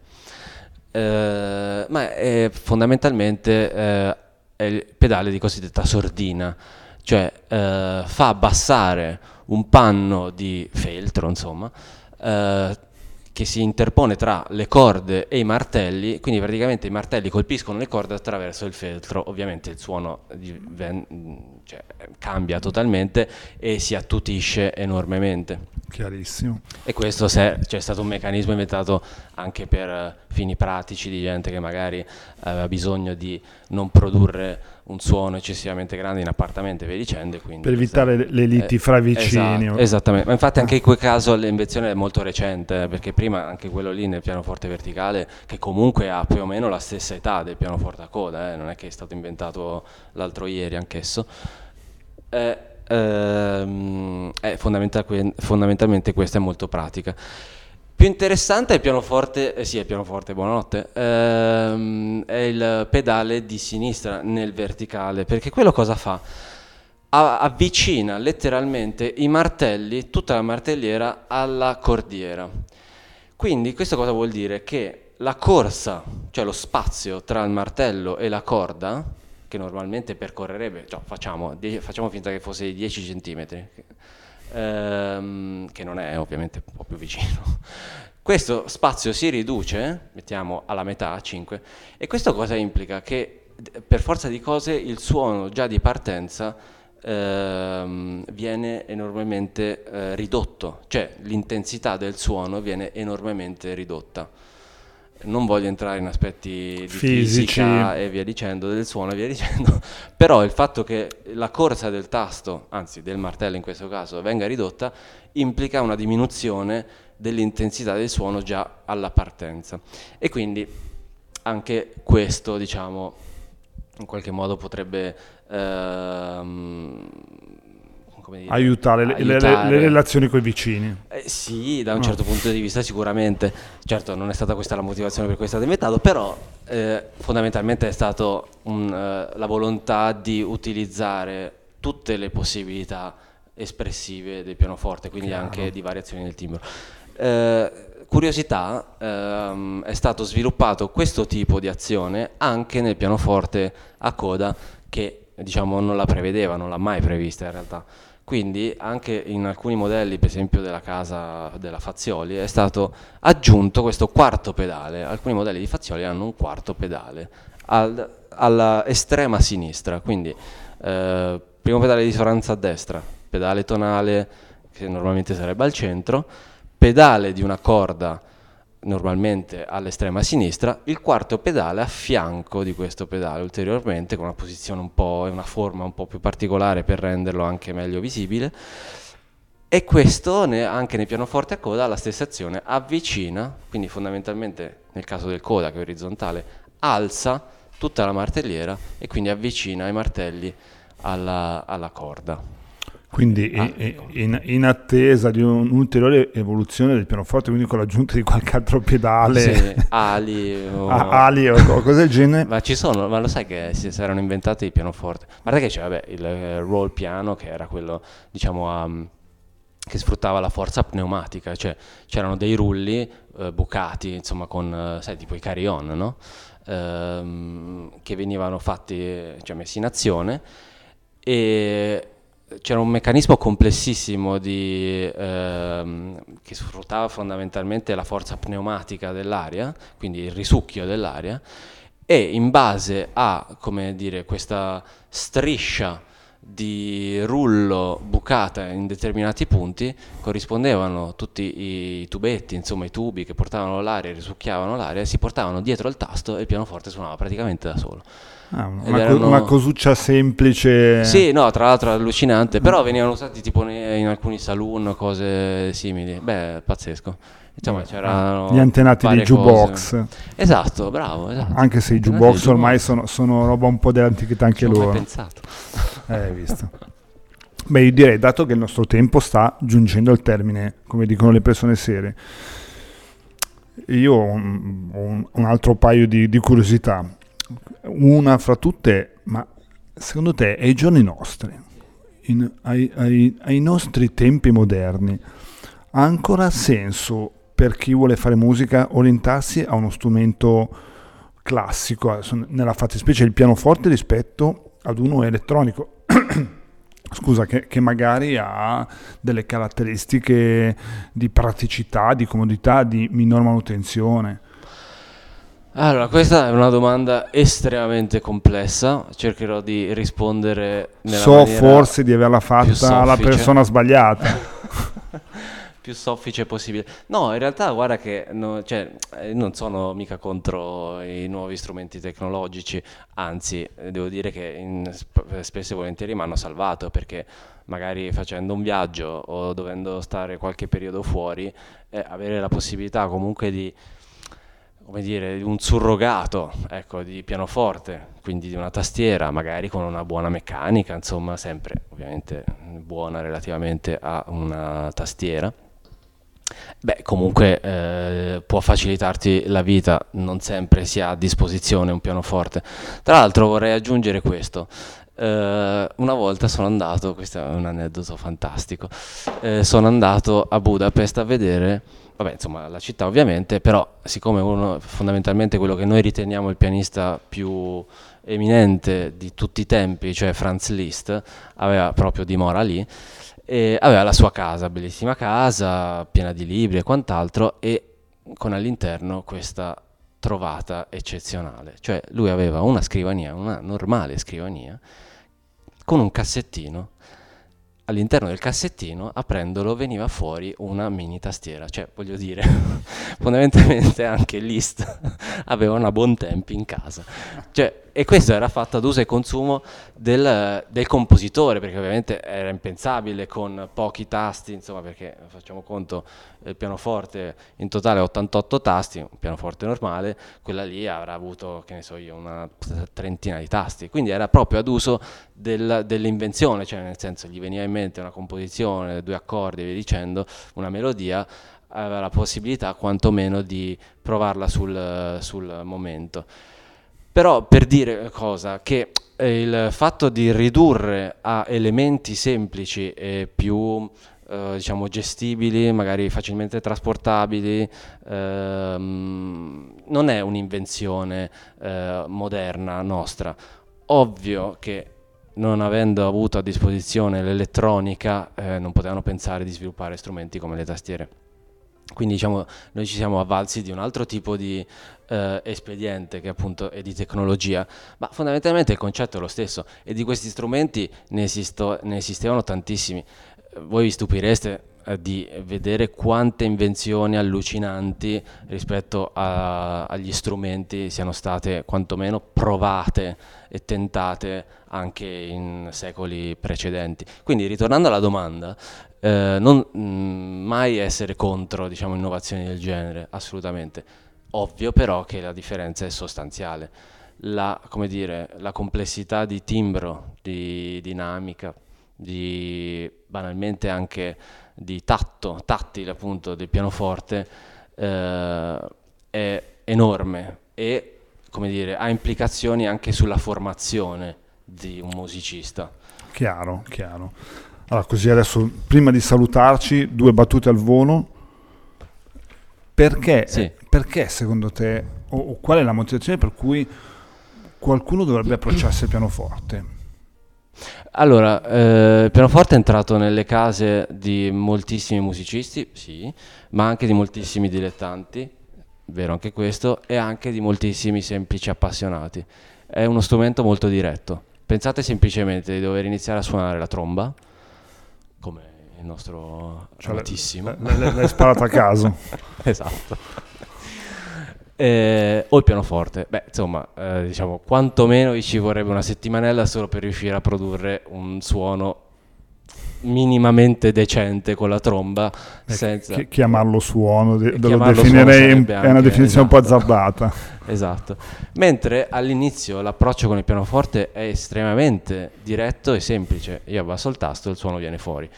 eh, ma è fondamentalmente eh, è il pedale di cosiddetta sordina cioè eh, fa abbassare un panno di feltro, insomma, eh, che si interpone tra le corde e i martelli, quindi praticamente i martelli colpiscono le corde attraverso il feltro, ovviamente il suono cioè, cambia totalmente e si attutisce enormemente. Chiarissimo. E questo se, cioè, è stato un meccanismo inventato anche per uh, fini pratici di gente che magari aveva bisogno di non produrre un suono eccessivamente grande in appartamenti e via dicendo. Per evitare questa, le liti eh, fra vicini. Esatto, esattamente, ma infatti anche in quel caso l'invenzione è molto recente, perché prima anche quello lì nel pianoforte verticale, che comunque ha più o meno la stessa età del pianoforte a coda, eh, non è che è stato inventato l'altro ieri anch'esso. Eh, ehm, è fondamental- fondamentalmente questa è molto pratica. Più interessante è il pianoforte, eh sì, è il pianoforte, buonanotte, ehm, è il pedale di sinistra nel verticale, perché quello cosa fa? A- avvicina letteralmente i martelli, tutta la martelliera alla cordiera. Quindi questo cosa vuol dire? Che la corsa, cioè lo spazio tra il martello e la corda, che normalmente percorrerebbe, cioè facciamo, facciamo finta che fosse di 10 cm, ehm, che non è ovviamente un po' più vicino. Questo spazio si riduce, mettiamo alla metà, 5, e questo cosa implica? Che per forza di cose il suono già di partenza ehm, viene enormemente eh, ridotto, cioè l'intensità del suono viene enormemente ridotta. Non voglio entrare in aspetti di Fisici. fisica e via dicendo, del suono e via dicendo, però il fatto che la corsa del tasto, anzi del martello in questo caso, venga ridotta, implica una diminuzione dell'intensità del suono già alla partenza. E quindi anche questo, diciamo, in qualche modo potrebbe ehm, dire, aiutare, aiutare. Le, le, relazioni con i vicini. Eh, sì, da un certo punto di vista sicuramente. Certo, non è stata questa la motivazione per cui è stato inventato, però eh, fondamentalmente è stata uh, la volontà di utilizzare tutte le possibilità espressive del pianoforte, quindi Chiaro. anche di variazioni del timbro. Eh, curiosità, ehm, è stato sviluppato questo tipo di azione anche nel pianoforte a coda che diciamo non la prevedeva, non l'ha mai prevista in realtà. Quindi anche in alcuni modelli, per esempio della casa della Fazioli, è stato aggiunto questo quarto pedale. Alcuni modelli di Fazioli hanno un quarto pedale al, alla estrema sinistra, quindi eh, primo pedale di risonanza a destra, pedale tonale che normalmente sarebbe al centro, pedale di una corda normalmente all'estrema sinistra, il quarto pedale a fianco di questo pedale ulteriormente con una posizione un po' e una forma un po' più particolare per renderlo anche meglio visibile. E questo ne, anche nei pianoforti a coda la stessa azione, avvicina, quindi fondamentalmente nel caso del coda che è orizzontale, alza tutta la martelliera e quindi avvicina i martelli alla, alla corda. Quindi ah, in, in, attesa di un'ulteriore evoluzione del pianoforte, quindi con l'aggiunta di qualche altro pedale, sì, ali, o... ali o cose del genere. ma ci sono, ma lo sai che si saranno inventati i pianoforti? Guarda che c'è vabbè, il eh, roll piano che era quello, diciamo, um, che sfruttava la forza pneumatica, cioè c'erano dei rulli uh, bucati, insomma, con, uh, sai, tipo i carillon, no? Uh, che venivano fatti, cioè messi in azione e c'era un meccanismo complessissimo di, ehm, che sfruttava fondamentalmente la forza pneumatica dell'aria, quindi il risucchio dell'aria, e in base a dire, questa striscia di rullo bucata in determinati punti corrispondevano tutti i tubetti, insomma i tubi che portavano l'aria risucchiavano l'aria, si portavano dietro il tasto e il pianoforte suonava praticamente da solo. Ah, una, erano... una, cosuccia semplice. Sì, no, tra l'altro allucinante, però venivano usati tipo in alcuni saloon, cose simili. Beh, pazzesco. Insomma, c'erano gli antenati di jukebox. Cose. Esatto, bravo. Esatto. Anche se i jukebox ormai sono, sono, roba un po' dell'antichità anche Ci loro. Ho pensato. Eh, hai visto. Beh, io direi, dato che il nostro tempo sta giungendo al termine, come dicono le persone serie, io ho un, un, un altro paio di, di curiosità una fra tutte, ma secondo te ai giorni nostri, in, ai, ai, ai nostri tempi moderni, ha ancora senso per chi vuole fare musica orientarsi a uno strumento classico, nella fattispecie il pianoforte rispetto ad uno elettronico? Scusa, che, che, magari ha delle caratteristiche di praticità, di comodità, di minor manutenzione. Allora, questa è una domanda estremamente complessa, cercherò di rispondere nella So forse di averla fatta alla persona sbagliata. più soffice possibile. No, in realtà guarda che no, cioè, eh, non sono mica contro i nuovi strumenti tecnologici, anzi devo dire che in, spesso e volentieri mi hanno salvato perché magari facendo un viaggio o dovendo stare qualche periodo fuori, eh, avere la possibilità comunque di come dire, un surrogato ecco, di pianoforte, quindi di una tastiera, magari con una buona meccanica, insomma, sempre ovviamente buona relativamente a una tastiera. Beh, comunque eh, può facilitarti la vita, non sempre si ha a disposizione un pianoforte. Tra l'altro vorrei aggiungere questo. Uh, una volta sono andato, questo è un aneddoto fantastico, uh, sono andato a Budapest a vedere vabbè, insomma, la città ovviamente, però siccome uno, fondamentalmente quello che noi riteniamo il pianista più eminente di tutti i tempi, cioè Franz Liszt, aveva proprio dimora lì, e aveva la sua casa, bellissima casa, piena di libri e quant'altro, e con all'interno questa trovata eccezionale. Cioè lui aveva una scrivania, una normale scrivania, con un cassettino all'interno del cassettino, aprendolo, veniva fuori una mini tastiera. Cioè, voglio dire, fondamentalmente anche List aveva una buon tempo in casa. Cioè, e questo era fatto ad uso e consumo del, del, compositore, perché ovviamente era impensabile con pochi tasti, insomma, perché facciamo conto, il pianoforte in totale 88 tasti, un pianoforte normale, quella lì avrà avuto, che ne so io, una trentina di tasti, quindi era proprio ad uso del, dell'invenzione, cioè nel senso gli veniva in mente una composizione, due accordi e via dicendo, una melodia, aveva la possibilità quantomeno di provarla sul, sul momento. Però per dire cosa, che eh, il fatto di ridurre a elementi semplici e più eh, diciamo gestibili, magari facilmente trasportabili, ehm, non è un'invenzione eh, moderna nostra. Ovvio che non avendo avuto a disposizione l'elettronica eh, non potevano pensare di sviluppare strumenti come le tastiere. Quindi diciamo, noi ci siamo avvalsi di un altro tipo di eh, espediente che appunto è di tecnologia, ma fondamentalmente il concetto è lo stesso e di questi strumenti ne, esisto, ne esistevano tantissimi. Voi vi stupireste di vedere quante invenzioni allucinanti rispetto a, agli strumenti siano state quantomeno provate e tentate anche in secoli precedenti. Quindi ritornando alla domanda, eh, non mh, mm, mai essere contro diciamo, innovazioni del genere, assolutamente. Ovvio però che la differenza è sostanziale. La, dire, la complessità di timbro, di dinamica, di banalmente anche di tatto, tattile appunto del pianoforte eh, è enorme e come dire, ha implicazioni anche sulla formazione di un musicista. Chiaro, chiaro. Allora, così adesso, prima di salutarci, due battute al volo. Perché, sì. perché secondo te, o, o, qual è la motivazione per cui qualcuno dovrebbe approcciarsi al pianoforte? Allora, eh, il pianoforte è entrato nelle case di moltissimi musicisti, sì, ma anche di moltissimi dilettanti, vero anche questo, e anche di moltissimi semplici appassionati. È uno strumento molto diretto. Pensate semplicemente di dover iniziare a suonare la tromba come il nostro cioè, amatissimo. L'hai sparato a caso. esatto. Eh, o il pianoforte. Beh, insomma, eh, diciamo, quantomeno ci vorrebbe una settimanella solo per riuscire a produrre un suono minimamente decente con la tromba eh, senza ch- chiamarlo suono de- lo definirei è una definizione esatto. un po' esatto. azzardata esatto mentre all'inizio l'approccio con il pianoforte è estremamente diretto e semplice io abbasso il tasto e il suono viene fuori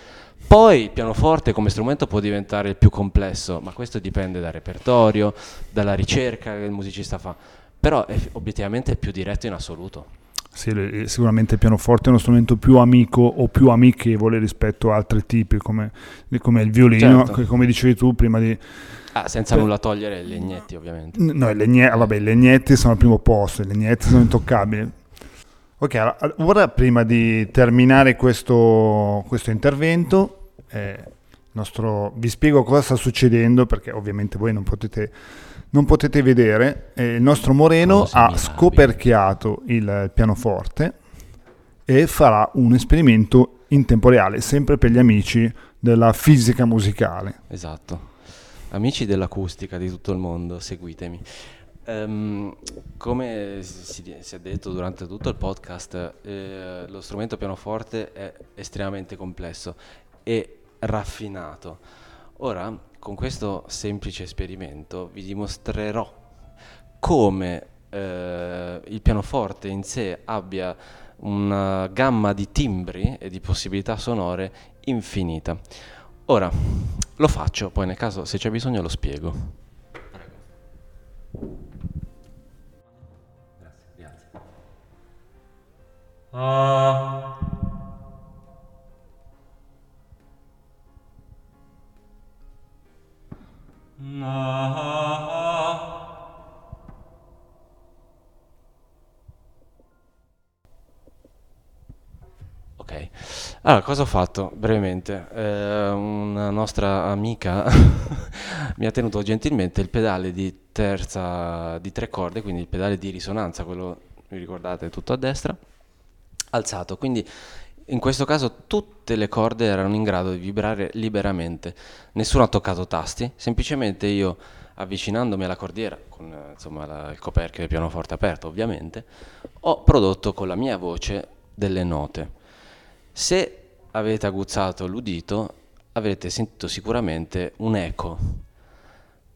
poi il pianoforte come strumento può diventare il più complesso ma questo dipende dal repertorio dalla ricerca che il musicista fa però è, obiettivamente è più diretto in assoluto sì, sicuramente il pianoforte è uno strumento più amico o più amichevole rispetto a altri tipi come, come il violino, certo. come dicevi tu prima di... Ah, senza nulla togliere i legnetti ovviamente. No, i, legne, vabbè, i legnetti sono al primo posto, i legnetti sono intoccabili. Ok, ora prima di terminare questo, questo intervento, eh, nostro, vi spiego cosa sta succedendo perché ovviamente voi non potete non potete vedere, eh, il nostro Moreno ha scoperchiato il pianoforte e farà un esperimento in tempo reale, sempre per gli amici della fisica musicale. Esatto. Amici dell'acustica di tutto il mondo, seguitemi. Um, come si, si, è detto durante tutto il podcast, eh, lo strumento pianoforte è estremamente complesso e raffinato. Ora, con questo semplice esperimento vi dimostrerò come eh, il pianoforte in sé abbia una gamma di timbri e di possibilità sonore infinita. Ora lo faccio, poi nel caso se c'è bisogno lo spiego. Grazie, grazie. Ah. Ok, allora cosa ho fatto brevemente? Eh, una nostra amica mi ha tenuto gentilmente il pedale di terza di tre corde, quindi il pedale di risonanza, quello vi ricordate tutto a destra, alzato. Quindi In questo caso tutte le corde erano in grado di vibrare liberamente, nessuno ha toccato tasti, semplicemente io avvicinandomi alla cordiera, con insomma, la, il coperchio del pianoforte aperto ovviamente, ho prodotto con la mia voce delle note. Se avete aguzzato l'udito avrete sentito sicuramente un eco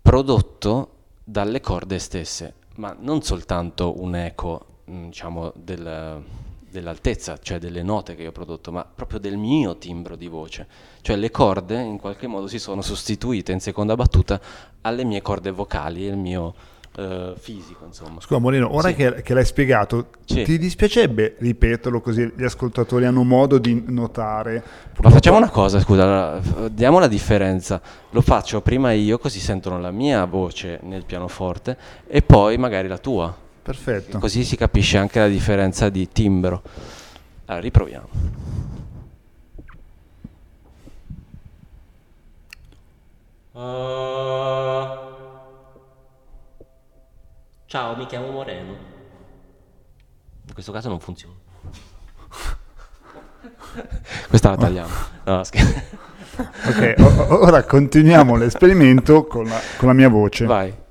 prodotto dalle corde stesse, ma non soltanto un eco mm, diciamo, del, dell'altezza, cioè delle note che io ho prodotto, ma proprio del mio timbro di voce. Cioè le corde in qualche modo si sono sostituite in seconda battuta alle mie corde vocali e il mio uh, fisico. Insomma. Scusa Moreno, ora sì. che, che, l'hai spiegato, sì. ti dispiacerebbe ripeterlo così gli ascoltatori hanno modo di notare? Ma facciamo una cosa, scusa, diamo la differenza. Lo faccio prima io così sentono la mia voce nel pianoforte e poi magari la tua. Perfetto. Così si capisce anche la differenza di timbro. Allora, riproviamo. Uh... Ciao, mi chiamo Moreno. In questo caso non funziona. Questa la tagliamo. No, ok, o- ora continuiamo l'esperimento con la, con la mia voce. Vai.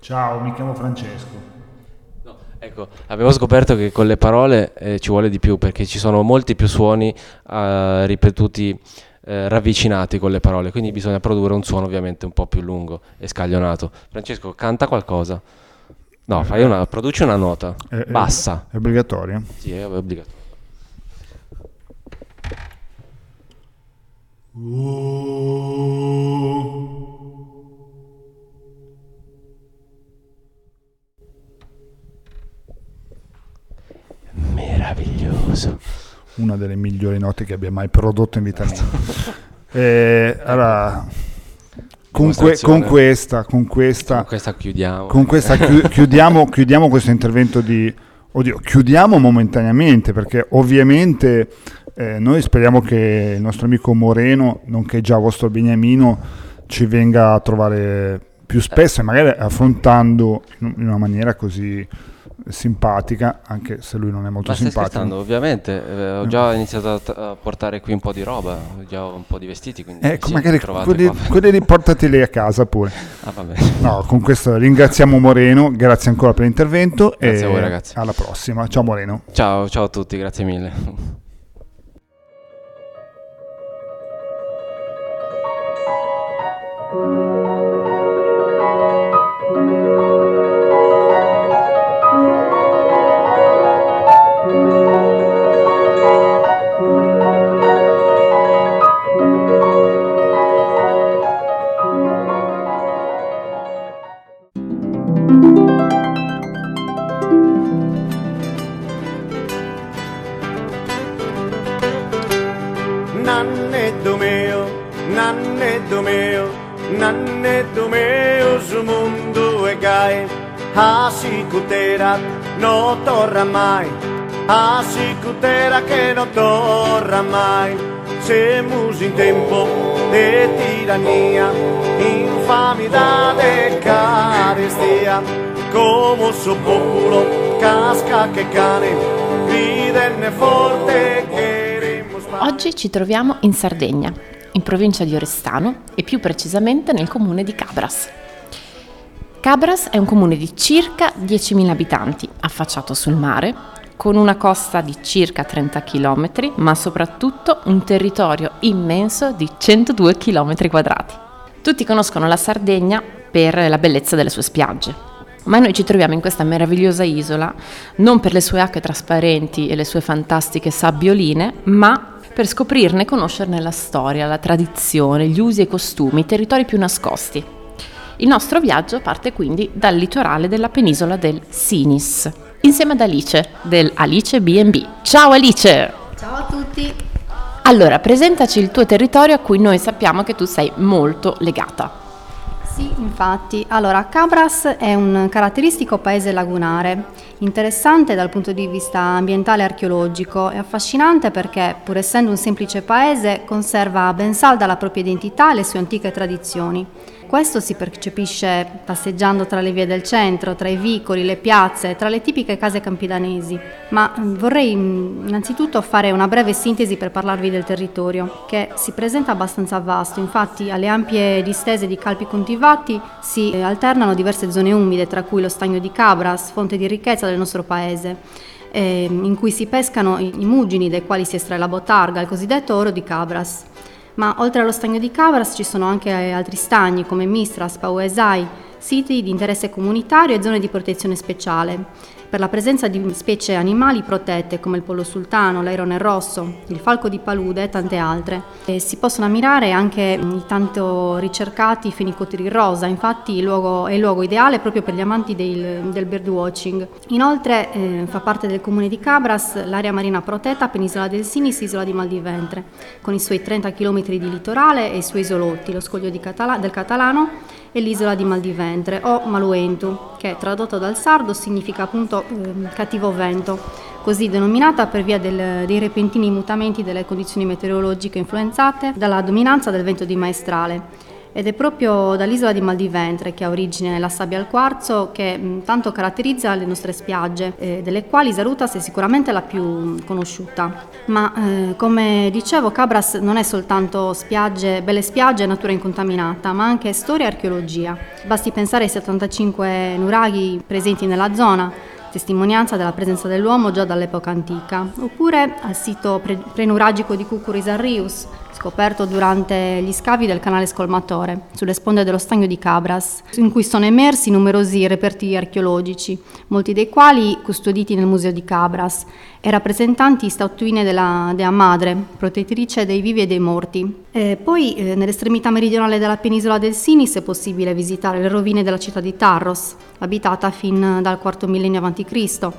Ciao, mi chiamo Francesco. Ecco, avevo scoperto che con le parole eh, ci vuole di più perché ci sono molti più suoni eh, ripetuti eh, ravvicinati con le parole, quindi bisogna produrre un suono ovviamente un po' più lungo e scaglionato. Francesco, canta qualcosa. No, fai una, produci una nota è, bassa. È obbligatorio? Sì, è obbligatorio. Meraviglioso. Una delle migliori note che abbia mai prodotto in vita mia. eh, allora, con, que- con, questa, con, questa, con questa chiudiamo. Con questa chi- chiudiamo, chiudiamo questo intervento di... Oddio, chiudiamo momentaneamente perché ovviamente eh, noi speriamo che il nostro amico Moreno, nonché già vostro Beniamino, ci venga a trovare più spesso e magari affrontando in una maniera così simpatica, anche se lui non è molto Ma simpatico. ovviamente, eh, ho già iniziato a, t- a, portare qui un po' di roba, ho già un po' di vestiti, quindi ecco, magari quelli, quelli riportateli a casa pure. Ah, no, con questo ringraziamo Moreno, grazie ancora per l'intervento grazie e a voi ragazzi. alla prossima. Ciao Moreno. Ciao, ciao a tutti, grazie mille. Nannetto mio, nannetto mio, Asicutera no torra mai, Asicutera che no torra mai. Semos in tempo de tirannia, infamidade, carestia, come suo popolo casca che cane, gridenne forte che Oggi ci troviamo in Sardegna, in provincia di Orestano e più precisamente nel comune di Cabras. Cabras è un comune di circa 10.000 abitanti, affacciato sul mare, con una costa di circa 30 km, ma soprattutto un territorio immenso di 102 km quadrati. Tutti conoscono la Sardegna per la bellezza delle sue spiagge, ma noi ci troviamo in questa meravigliosa isola non per le sue acque trasparenti e le sue fantastiche sabbioline, ma per scoprirne e conoscerne la storia, la tradizione, gli usi e i costumi, i territori più nascosti. Il nostro viaggio parte quindi dal litorale della penisola del Sinis, insieme ad Alice del Alice B&B. Ciao Alice! Ciao a tutti! Allora, presentaci il tuo territorio a cui noi sappiamo che tu sei molto legata. Sì, infatti. Allora, Cabras è un caratteristico paese lagunare Interessante dal punto di vista ambientale e archeologico e affascinante perché, pur essendo un semplice paese, conserva ben salda la propria identità e le sue antiche tradizioni. Questo si percepisce passeggiando tra le vie del centro, tra i vicoli, le piazze, tra le tipiche case campidanesi. Ma mm, vorrei mm, innanzitutto fare una breve sintesi per parlarvi del territorio, che si presenta abbastanza vasto. Infatti, alle ampie distese di calpi coltivati si eh, alternano diverse zone umide, tra cui lo stagno di Cabras, fonte di ricchezza del nostro paese ehm, in cui si pescano i muggini dai quali si estrae la botarga, il cosiddetto oro di Cabras. Ma oltre allo stagno di Cabras ci sono anche altri stagni come Mistras, Pauesai, siti di interesse comunitario e zone di protezione speciale per la presenza di specie animali protette come il pollo sultano, l'airone rosso, il falco di palude e tante altre. E si possono ammirare anche i tanto ricercati fenicotiri rosa, infatti il luogo, è il luogo ideale proprio per gli amanti del, del birdwatching. Inoltre eh, fa parte del comune di Cabras l'area marina protetta Penisola del Sinis, isola di Maldiventre, con i suoi 30 km di litorale e i suoi isolotti, lo scoglio Catala- del Catalano e l'isola di Maldiventre o Maluentu, che tradotto dal sardo significa appunto eh, cattivo vento, così denominata per via del, dei repentini mutamenti delle condizioni meteorologiche influenzate dalla dominanza del vento di maestrale ed è proprio dall'isola di Maldiventre che ha origine la sabbia al quarzo che mh, tanto caratterizza le nostre spiagge, eh, delle quali Sarutas è sicuramente la più conosciuta. Ma eh, come dicevo, Cabras non è soltanto spiagge, belle spiagge e natura incontaminata, ma anche storia e archeologia. Basti pensare ai 75 nuraghi presenti nella zona, testimonianza della presenza dell'uomo già dall'epoca antica, oppure al sito pre- prenuragico di Cucuris Arrius, scoperto durante gli scavi del canale Scolmatore, sulle sponde dello stagno di Cabras, in cui sono emersi numerosi reperti archeologici, molti dei quali custoditi nel museo di Cabras e rappresentanti statuine della Dea Madre, protettrice dei vivi e dei morti. E poi eh, nell'estremità meridionale della penisola del Sinis è possibile visitare le rovine della città di Tarros, abitata fin dal IV millennio a.C.,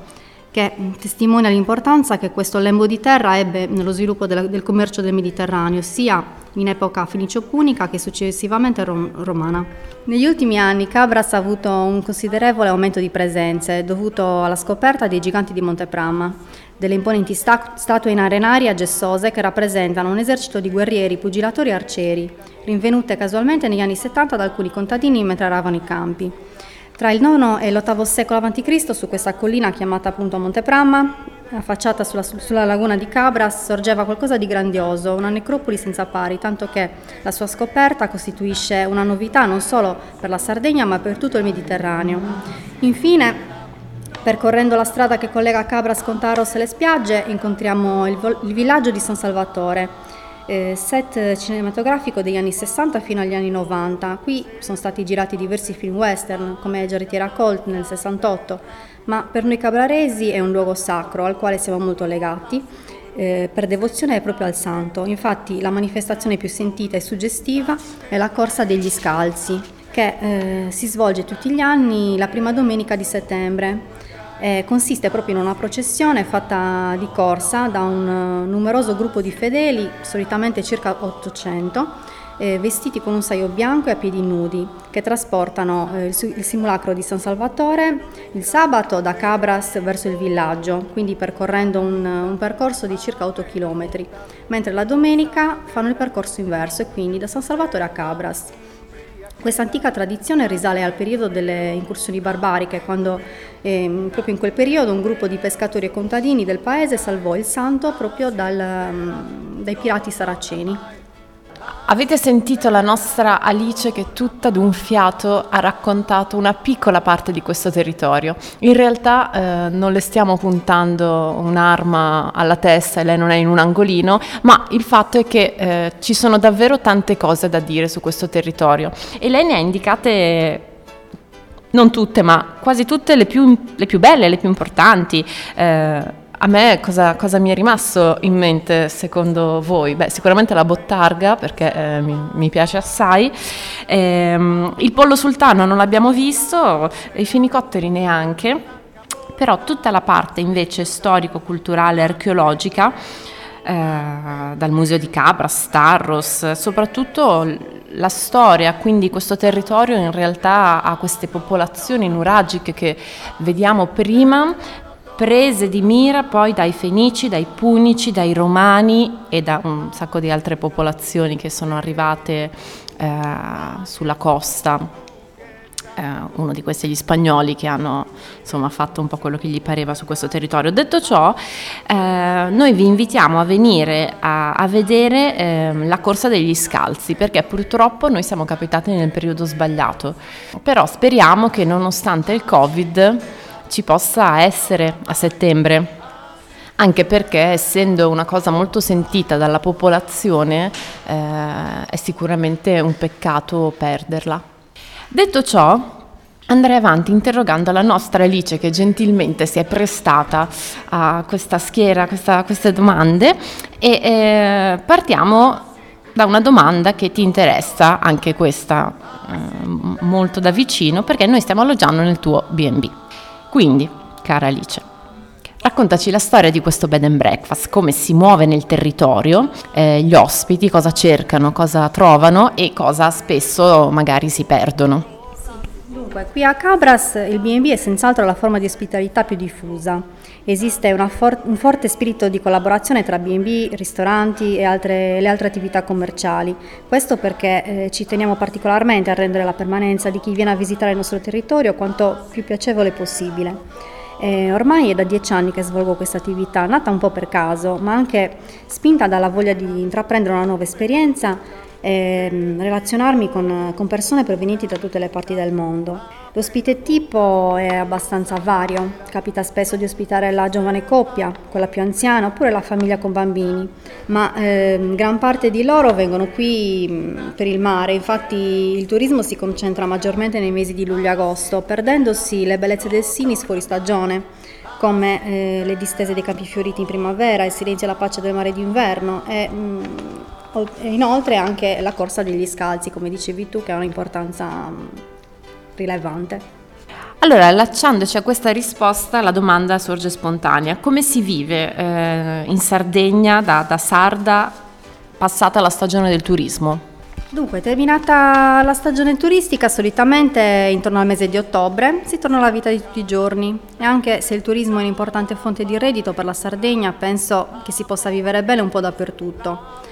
che testimonia l'importanza che questo lembo di terra ebbe nello sviluppo del, del commercio del Mediterraneo, sia in epoca fenicio-punica che successivamente rom- romana. Negli ultimi anni Cabras ha avuto un considerevole aumento di presenze dovuto alla scoperta dei giganti di Monte Pramma, delle imponenti sta- statue in arenaria gessose che rappresentano un esercito di guerrieri, pugilatori e arcieri, rinvenute casualmente negli anni 70 da alcuni contadini mentre aravano i campi. Tra il IX e l'VIII secolo a.C., su questa collina chiamata appunto Monte Pramma, affacciata sulla, sulla, laguna di Cabras, sorgeva qualcosa di grandioso, una necropoli senza pari, tanto che la sua scoperta costituisce una novità non solo per la Sardegna ma per tutto il Mediterraneo. Infine, percorrendo la strada che collega Cabras con Taros e le spiagge, incontriamo il, il villaggio di San Salvatore, eh, set cinematografico degli anni 60 fino agli anni 90. Qui sono stati girati diversi film western, come Giarrettiera Colt nel 68, ma per noi cabraresi è un luogo sacro al quale siamo molto legati. Eh, per devozione proprio al santo. Infatti la manifestazione più sentita e suggestiva è la corsa degli scalzi, che eh, si svolge tutti gli anni la prima domenica di settembre. Eh, consiste proprio in una processione fatta di corsa da un uh, numeroso gruppo di fedeli, solitamente circa 800, eh, vestiti con un saio bianco e a piedi nudi, che trasportano eh, il, il, simulacro di San Salvatore il sabato da Cabras verso il villaggio, quindi percorrendo un, un percorso di circa 8 km, mentre la domenica fanno il percorso inverso e quindi da San Salvatore a Cabras. Questa antica tradizione risale al periodo delle incursioni barbariche, quando eh, proprio in quel periodo un gruppo di pescatori e contadini del paese salvò il santo proprio dal, um, dai pirati saraceni. Avete sentito la nostra Alice che tutta d'un fiato ha raccontato una piccola parte di questo territorio. In realtà eh, non le stiamo puntando un'arma alla testa e lei non è in un angolino, ma il fatto è che eh, ci sono davvero tante cose da dire su questo territorio e lei ne ha indicate non tutte, ma quasi tutte le più, le più belle, le più importanti. Eh, a me cosa, cosa, mi è rimasto in mente secondo voi? Beh, sicuramente la bottarga perché eh, mi, mi, piace assai, ehm, il pollo sultano non l'abbiamo visto, i finicotteri neanche, però tutta la parte invece storico-culturale, archeologica, eh, dal museo di Cabra, Starros, soprattutto la storia, quindi questo territorio in realtà ha queste popolazioni nuragiche che vediamo prima, prese di mira poi dai Fenici, dai Punici, dai Romani e da un sacco di altre popolazioni che sono arrivate eh, sulla costa eh, uno di questi gli spagnoli che hanno insomma, fatto un po' quello che gli pareva su questo territorio. Detto ciò, eh, noi vi invitiamo a venire a, a vedere eh, la corsa degli scalzi perché purtroppo noi siamo capitati nel periodo sbagliato, però speriamo che nonostante il Covid ci possa essere a settembre anche perché essendo una cosa molto sentita dalla popolazione eh, è sicuramente un peccato perderla. Detto ciò, andrei avanti interrogando la nostra Alice che gentilmente si è prestata a questa schiera, a queste domande e eh, partiamo da una domanda che ti interessa, anche questa eh, molto da vicino, perché noi stiamo alloggiando nel tuo BB. Quindi, cara Alice, raccontaci la storia di questo bed and breakfast, come si muove nel territorio, eh, gli ospiti, cosa cercano, cosa trovano e cosa spesso magari si perdono. Dunque, qui a Cabras il B&B è senz'altro la forma di ospitalità più diffusa. Esiste for- un forte spirito di collaborazione tra B&B, ristoranti e altre, le altre attività commerciali. Questo perché eh, ci teniamo particolarmente a rendere la permanenza di chi viene a visitare il nostro territorio quanto più piacevole possibile. Eh, ormai è da dieci anni che svolgo questa attività, nata un po' per caso, ma anche spinta dalla voglia di intraprendere una nuova esperienza e mm, relazionarmi con, con, persone provenienti da tutte le parti del mondo. L'ospite tipo è abbastanza vario, capita spesso di ospitare la giovane coppia, quella più anziana oppure la famiglia con bambini, ma eh, gran parte di loro vengono qui mm, per il mare, infatti il turismo si concentra maggiormente nei mesi di luglio e agosto, perdendosi le bellezze del Sinis fuori stagione come eh, le distese dei campi fioriti in primavera, il silenzio e la pace del mare d'inverno e mh, mm, Inoltre anche la corsa degli scalzi, come dicevi tu, che ha un'importanza mm, rilevante. Allora, allacciandoci a questa risposta, la domanda sorge spontanea. Come si vive eh, in Sardegna da, da sarda passata la stagione del turismo? Dunque, terminata la stagione turistica, solitamente intorno al mese di ottobre si torna alla vita di tutti i giorni e anche se il turismo è un'importante fonte di reddito per la Sardegna, penso che si possa vivere bene un po' dappertutto.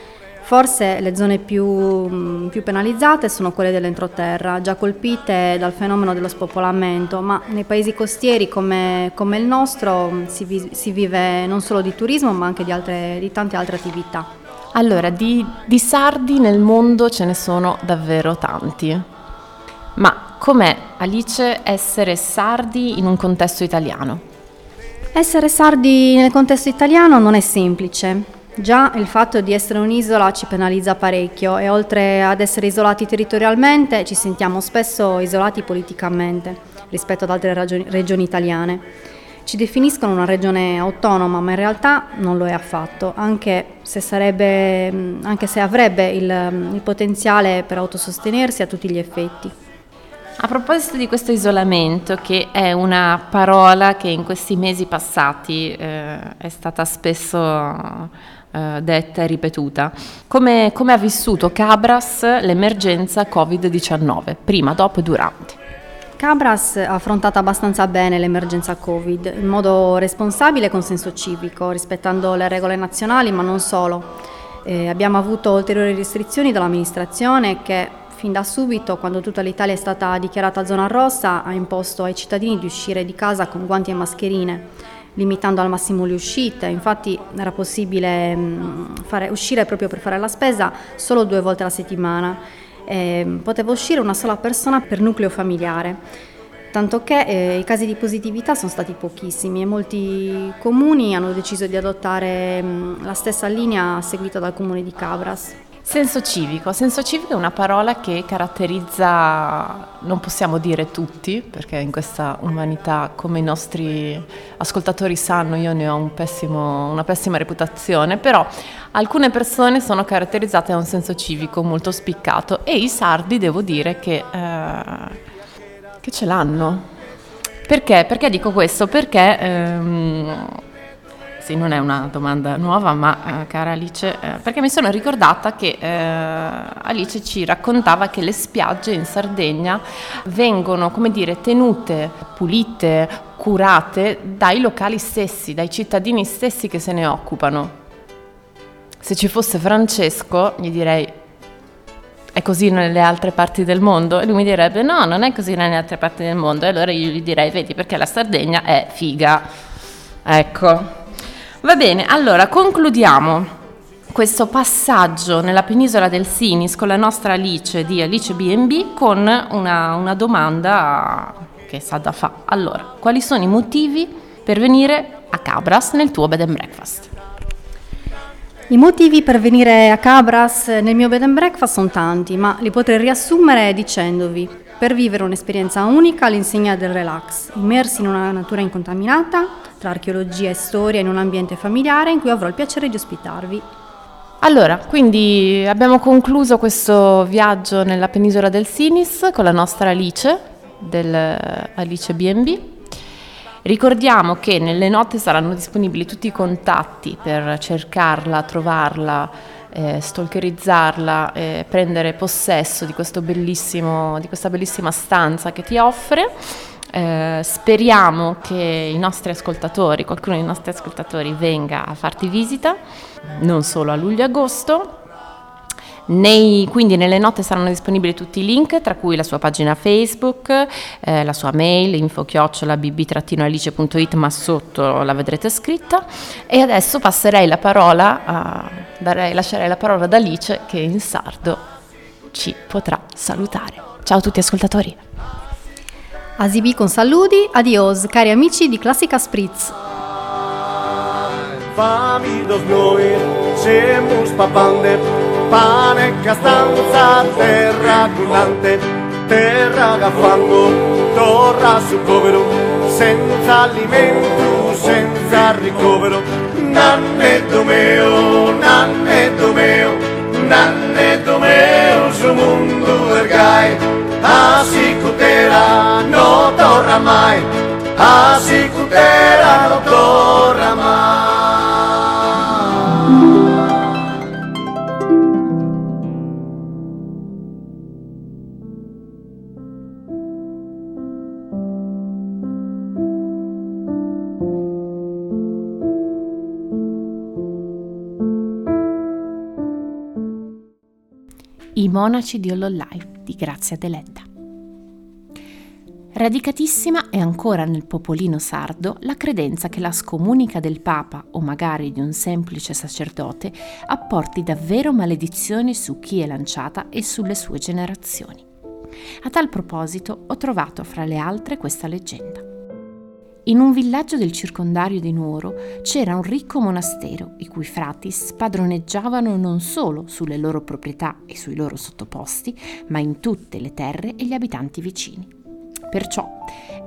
Forse le zone più, mm, più, penalizzate sono quelle dell'entroterra, già colpite dal fenomeno dello spopolamento, ma nei paesi costieri come, come il nostro mm, si, vi, si, vive non solo di turismo ma anche di, altre, di tante altre attività. Allora, di, di sardi nel mondo ce ne sono davvero tanti, ma com'è Alice essere sardi in un contesto italiano? Essere sardi nel contesto italiano non è semplice. Già il fatto di essere un'isola ci penalizza parecchio e oltre ad essere isolati territorialmente ci sentiamo spesso isolati politicamente rispetto ad altre ragioni, regioni italiane. Ci definiscono una regione autonoma, ma in realtà non lo è affatto, anche se, sarebbe, anche se avrebbe il, il potenziale per autosostenersi a tutti gli effetti. A proposito di questo isolamento, che è una parola che in questi mesi passati eh, è stata spesso eh, detta e ripetuta, come, come ha vissuto Cabras l'emergenza Covid-19, prima, dopo e durante? Cabras ha affrontato abbastanza bene l'emergenza Covid, in modo responsabile e con senso civico, rispettando le regole nazionali, ma non solo. Eh, abbiamo avuto ulteriori restrizioni dall'amministrazione che fin da subito, quando tutta l'Italia è stata dichiarata zona rossa, ha imposto ai cittadini di uscire di casa con guanti e mascherine, limitando al massimo le uscite. Infatti era possibile mm, fare, uscire proprio per fare la spesa solo due volte alla settimana. E poteva uscire una sola persona per nucleo familiare. Tanto che eh, i casi di positività sono stati pochissimi e molti comuni hanno deciso di adottare mh, mm, la stessa linea seguita dal comune di Cabras. Senso civico. Senso civico è una parola che caratterizza, non possiamo dire tutti, perché in questa umanità, come i nostri ascoltatori sanno, io ne ho un pessimo, una pessima reputazione, però alcune persone sono caratterizzate da un senso civico molto spiccato e i sardi devo dire che, eh, che ce l'hanno. Perché? Perché dico questo? Perché... Ehm, Sì, non è una domanda nuova, ma eh, cara Alice, eh, perché mi sono ricordata che eh, Alice ci raccontava che le spiagge in Sardegna vengono, come dire, tenute, pulite, curate dai locali stessi, dai cittadini stessi che se ne occupano. Se ci fosse Francesco, gli direi è così nelle altre parti del mondo? E lui mi direbbe no, non è così nelle altre parti del mondo. E allora io gli direi, vedi, perché la Sardegna è figa. Ecco. Va bene, allora concludiamo questo passaggio nella penisola del Sinis con la nostra Alice di Alice BB con una, una domanda che sa da fa. Allora, quali sono i motivi per venire a Cabras nel tuo bed and breakfast? I motivi per venire a Cabras nel mio bed and breakfast sono tanti, ma li potrei riassumere dicendovi per vivere un'esperienza unica all'insegna del relax, immersi in una natura incontaminata, tra archeologia e storia in un ambiente familiare in cui avrò il piacere di ospitarvi. Allora, quindi abbiamo concluso questo viaggio nella penisola del Sinis con la nostra Alice, del Alice BB. Ricordiamo che nelle note saranno disponibili tutti i contatti per cercarla, trovarla, eh, stalkerizzarla, eh, prendere possesso di, di questa bellissima stanza che ti offre. Eh, speriamo che i nostri ascoltatori, qualcuno dei nostri ascoltatori venga a farti visita, non solo a luglio e agosto, nei, quindi nelle note saranno disponibili tutti i link, tra cui la sua pagina Facebook, eh, la sua mail, info-bb-alice.it, ma sotto la vedrete scritta. E adesso passerei la parola, a, darei, lascerei la parola ad Alice che in sardo ci potrà salutare. Ciao a tutti ascoltatori. Asibi con saluti, adios cari amici di Classica Spritz. Fammi dos noi, siamo papande pane castanza, terra cullante, terra da fango, torra su povero, senza alimento, senza ricovero. Nannetto mio, nannetto mio, nannetto mio, su mondo ergai, a sicutera non torna mai, a sicutera non torna mai. Monaci di Ollollai di Grazia Deledda. Radicatissima è ancora nel popolino sardo la credenza che la scomunica del Papa o magari di un semplice sacerdote apporti davvero maledizioni su chi è lanciata e sulle sue generazioni. A tal proposito ho trovato fra le altre questa leggenda. In un villaggio del circondario di Nuoro c'era un ricco monastero i cui frati spadroneggiavano non solo sulle loro proprietà e sui loro sottoposti, ma in tutte le terre e gli abitanti vicini. Perciò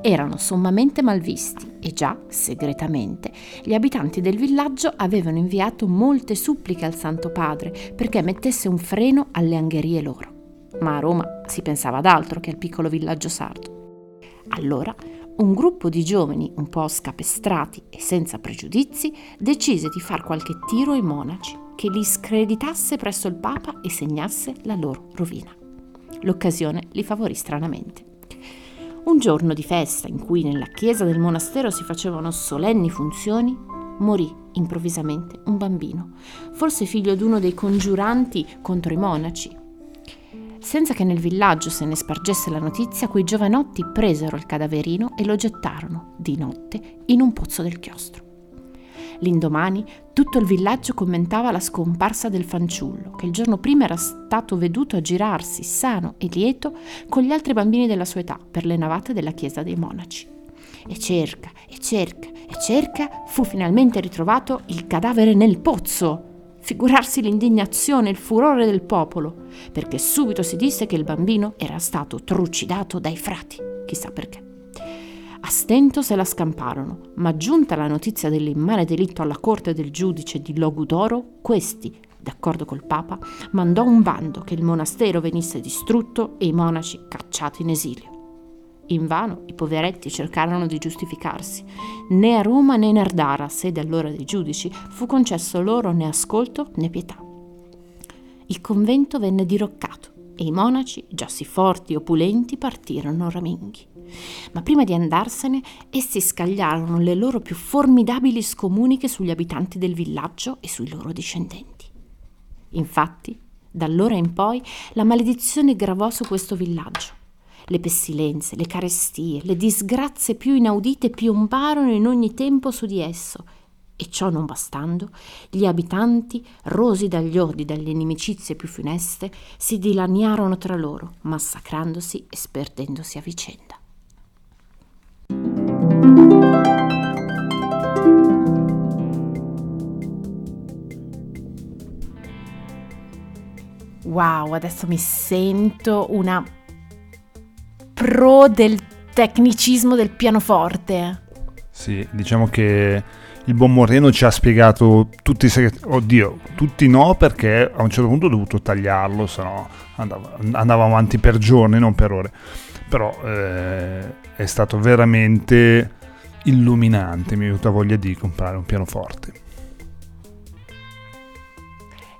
erano sommamente malvisti e già, segretamente, gli abitanti del villaggio avevano inviato molte suppliche al Santo Padre perché mettesse un freno alle angherie loro. Ma a Roma si pensava ad altro che al piccolo villaggio sardo. Allora un gruppo di giovani un po' scapestrati e senza pregiudizi decise di far qualche tiro ai monaci che li screditasse presso il Papa e segnasse la loro rovina. L'occasione li favorì stranamente. Un giorno di festa in cui nella chiesa del monastero si facevano solenni funzioni, morì improvvisamente un bambino, forse figlio di uno dei congiuranti contro i monaci, senza che nel villaggio se ne spargesse la notizia, quei giovanotti presero il cadaverino e lo gettarono, di notte, in un pozzo del chiostro. L'indomani tutto il villaggio commentava la scomparsa del fanciullo, che il giorno prima era stato veduto aggirarsi sano e lieto con gli altri bambini della sua età per le navate della chiesa dei monaci. E cerca, e cerca, e cerca, fu finalmente ritrovato il cadavere nel pozzo. Figurarsi l'indignazione e il furore del popolo, perché subito si disse che il bambino era stato trucidato dai frati, chissà perché. A stento se la scamparono, ma giunta la notizia dell'immane delitto alla corte del giudice di Logudoro, questi, d'accordo col Papa, mandò un bando che il monastero venisse distrutto e i monaci cacciati in esilio. Invano i poveretti cercarono di giustificarsi. Né a Roma né in Ardara, sede allora dei giudici, fu concesso loro né ascolto né pietà. Il convento venne diroccato e i monaci, già sì forti e opulenti, partirono raminghi. Ma prima di andarsene, essi scagliarono le loro più formidabili scomuniche sugli abitanti del villaggio e sui loro discendenti. Infatti, da allora in poi, la maledizione gravò su questo villaggio le pestilenze, le carestie, le disgrazie più inaudite piombarono in ogni tempo su di esso, e ciò non bastando, gli abitanti, rosi dagli odi dalle inimicizie più funeste, si dilaniarono tra loro, massacrandosi e sperdendosi a vicenda. Wow, adesso mi sento una pro del tecnicismo del pianoforte. Sì, diciamo che il buon Moreno ci ha spiegato tutti i segreti. Oddio, tutti no, perché a un certo punto ho dovuto tagliarlo, se no andava, andava avanti per giorni, non per ore. Però eh, è stato veramente illuminante, mi è venuta voglia di comprare un pianoforte.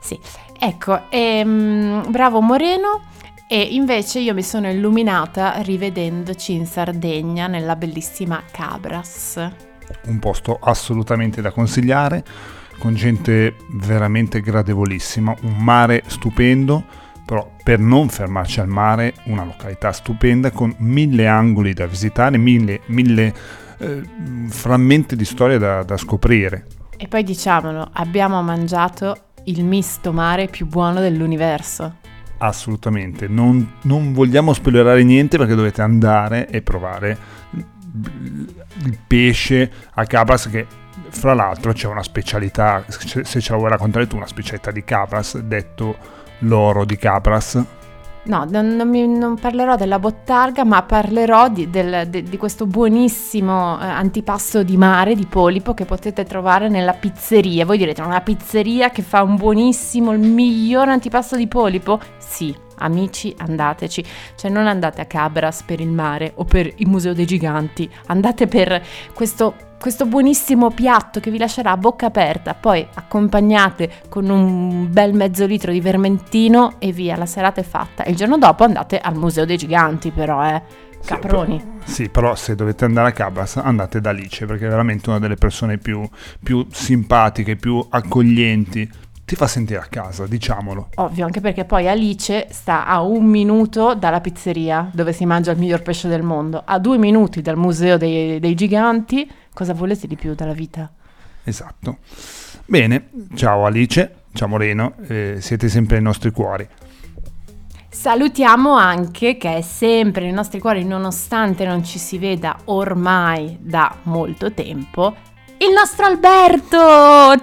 Sì, ecco, ehm, bravo Moreno. E invece io mi sono illuminata rivedendoci in Sardegna nella bellissima Cabras. Un posto assolutamente da consigliare, con gente veramente gradevolissima, un mare stupendo, però per non fermarci al mare, una località stupenda con mille angoli da visitare, mille, mille eh, frammenti di storia da, da scoprire. E poi diciamolo, abbiamo mangiato il misto mare più buono dell'universo. Assolutamente, non, non vogliamo spoilerare niente perché dovete andare e provare il pesce a Cabras che fra l'altro c'è una specialità, se ce la vuoi raccontare tu, una specialità di Cabras, detto l'oro di Cabras. No, non, non, mi, non, parlerò della bottarga, ma parlerò di, del, de, di questo buonissimo eh, antipasto di mare, di polipo, che potete trovare nella pizzeria. Voi direte, una pizzeria che fa un buonissimo, il miglior antipasto di polipo? Sì, amici, andateci. Cioè non andate a Cabras per il mare o per il Museo dei Giganti, andate per questo questo buonissimo piatto che vi lascerà a bocca aperta, poi accompagnate con un bel mezzo litro di vermentino e via, la serata è fatta. Il giorno dopo andate al Museo dei Giganti, però, eh. Caproni. Sì, però, sì, però se dovete andare a Cabras andate da Alice perché è veramente una delle persone più, più simpatiche, più accoglienti ti fa sentire a casa, diciamolo. Ovvio, anche perché poi Alice sta a un minuto dalla pizzeria dove si mangia il miglior pesce del mondo, a due minuti dal museo dei, dei giganti. Cosa volete di più dalla vita? Esatto. Bene, ciao Alice, ciao Moreno, eh, siete sempre nei nostri cuori. Salutiamo anche che è sempre nei nostri cuori, nonostante non ci si veda ormai da molto tempo, il nostro Alberto!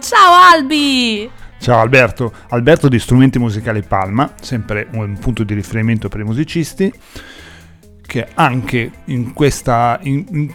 Ciao Albi! Ciao Alberto, Alberto di Strumenti Musicali Palma, sempre un punto di riferimento per i musicisti, che anche in, questa, in, in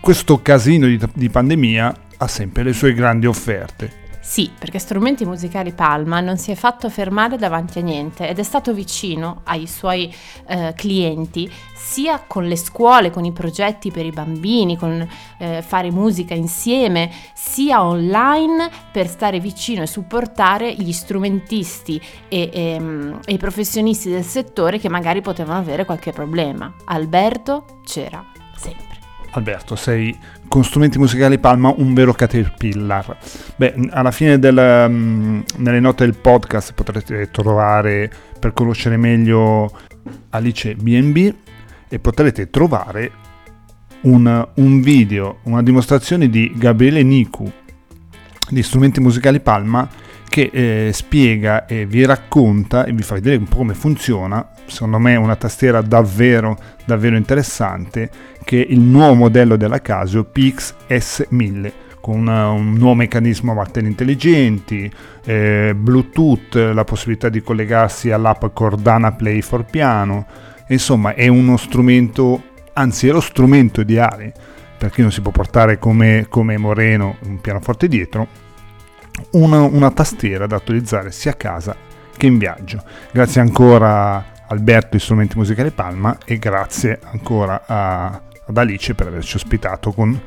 questo casino di, di pandemia ha sempre le sue grandi offerte. Sì, perché Strumenti Musicali Palma non si è fatto fermare davanti a niente ed è stato vicino ai suoi eh, clienti sia con le scuole, con i progetti per i bambini, con eh, fare musica insieme, sia online per stare vicino e supportare gli strumentisti e, e, ehm, e i professionisti del settore che magari potevano avere qualche problema. Alberto c'era sempre. Alberto, sei con strumenti musicali Palma un vero caterpillar. Beh, alla fine del, um, nelle note del podcast potrete trovare per conoscere meglio Alice BNB e potrete trovare un, un video, una dimostrazione di Gabriele Nicu di strumenti musicali Palma che eh, spiega e vi racconta e vi fa vedere un po' come funziona. Secondo me è una tastiera davvero, davvero interessante che è il nuovo modello della Casio PX S1000 con un nuovo meccanismo a batteri intelligenti, eh, Bluetooth, la possibilità di collegarsi all'app Cordana Play for Piano. Insomma, è uno strumento, anzi è lo strumento ideale per chi non si può portare come, come Moreno un pianoforte dietro una, una tastiera da utilizzare sia a casa che in viaggio. Grazie ancora Alberto Strumenti Musicali Palma e grazie ancora a, ad Alice per averci ospitato con,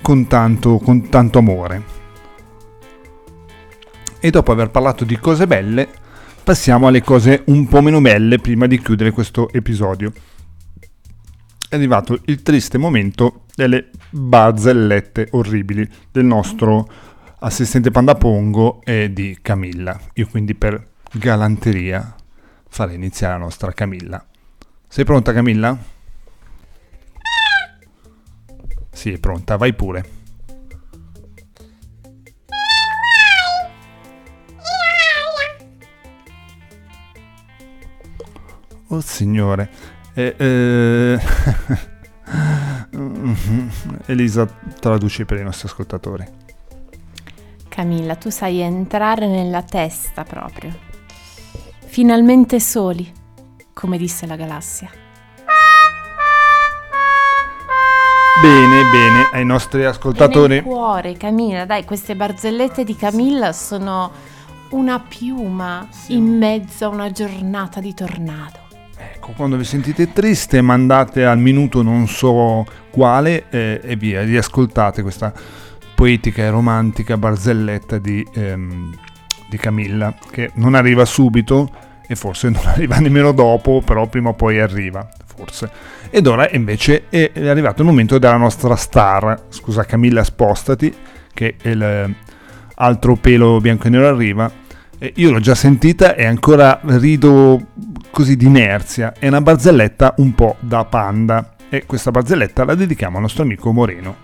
con, tanto, con tanto amore. E dopo aver parlato di cose belle, passiamo alle cose un po' meno belle prima di chiudere questo episodio. È arrivato il triste momento delle barzellette orribili del nostro assistente Panda Pongo e di Camilla. Io quindi per galanteria farei iniziare la nostra Camilla. Sei pronta Camilla? Sì, è pronta, vai pure. Oh signore. Eh, eh... Elisa, traduci per i nostri ascoltatori. Camilla, tu sai entrare nella testa proprio. Finalmente soli, come disse la galassia. Bene, bene, ai nostri ascoltatori. Nel cuore, Camilla, dai, queste barzellette di Camilla sono una piuma sì. in mezzo a una giornata di tornado. Ecco, quando vi sentite triste mandate al minuto non so quale eh, e via, riascoltate questa poetica e romantica barzelletta di, ehm, di Camilla, che non arriva subito e forse non arriva nemmeno dopo, però prima o poi arriva, forse. Ed ora invece è arrivato il momento della nostra star, scusa Camilla spostati, che l'altro pelo bianco e nero arriva, io l'ho già sentita e ancora rido così di inerzia, è una barzelletta un po' da panda e questa barzelletta la dedichiamo al nostro amico Moreno.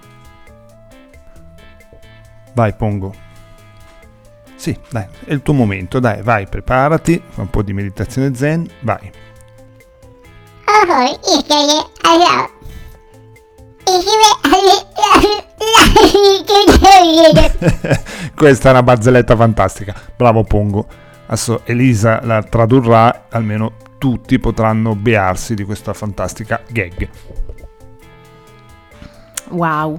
Vai, Pongo. Sì, dai, è il tuo momento, dai, vai, preparati, fa un po' di meditazione zen, vai. Questa è una barzelletta fantastica, bravo Pongo. Adesso Elisa la tradurrà, almeno tutti potranno bearsi di questa fantastica gag. Wow,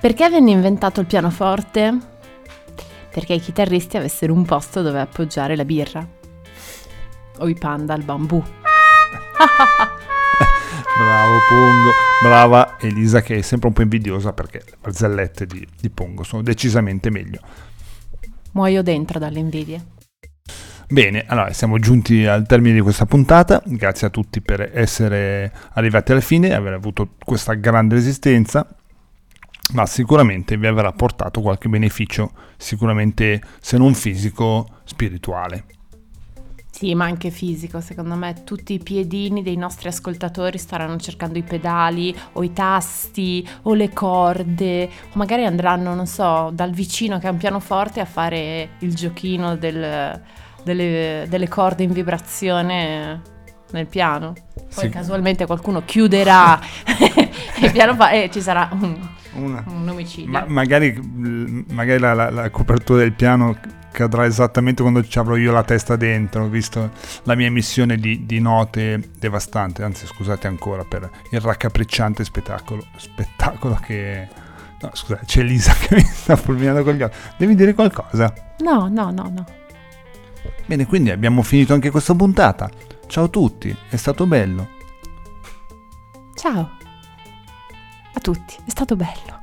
perché venne inventato il pianoforte? Perché i chitarristi avessero un posto dove appoggiare la birra. O i panda al bambù. Bravo Pongo, brava Elisa che è sempre un po' invidiosa perché le barzellette di, di Pongo sono decisamente meglio. Muoio dentro dalle invidie. Bene, allora siamo giunti al termine di questa puntata, grazie a tutti per essere arrivati alla fine e aver avuto questa grande resistenza ma sicuramente vi avrà portato qualche beneficio, sicuramente se non fisico, spirituale. Sì, ma anche fisico, secondo me tutti i piedini dei nostri ascoltatori staranno cercando i pedali o i tasti o le corde o magari andranno, non so, dal vicino che ha un pianoforte a fare il giochino del, delle, delle corde in vibrazione nel piano. Poi sì. casualmente qualcuno chiuderà il piano e ci sarà un, una. un omicidio. Ma, magari, magari la, la, la, copertura del piano cadrà esattamente quando ci avrò io la testa dentro, visto la mia emissione di, di note devastante. Anzi, scusate ancora per il raccapricciante spettacolo, spettacolo che... No, scusate, c'è Lisa che mi sta fulminando con gli occhi. Devi dire qualcosa? No, no, no, no. Bene, quindi abbiamo finito anche questa puntata. Ciao a tutti, è stato bello. Ciao a tutti, è stato bello.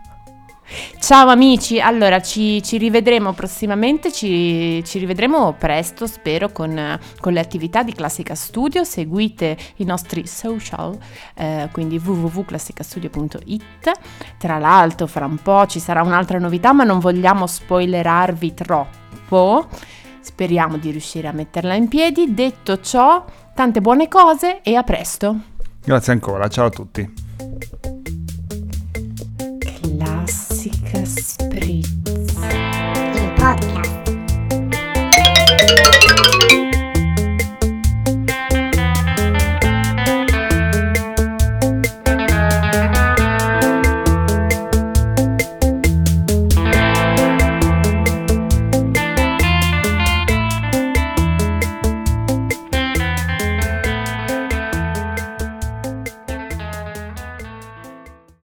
Ciao amici, allora ci, ci rivedremo prossimamente, ci, ci, rivedremo presto spero con, con, le attività di Classica Studio, seguite i nostri social, eh, quindi www.classicastudio.it, tra l'altro fra un po' ci sarà un'altra novità ma non vogliamo spoilerarvi troppo, speriamo di riuscire a metterla in piedi, detto ciò tante buone cose e a presto. Grazie ancora, ciao a tutti. Classica Spritz. Il podcast.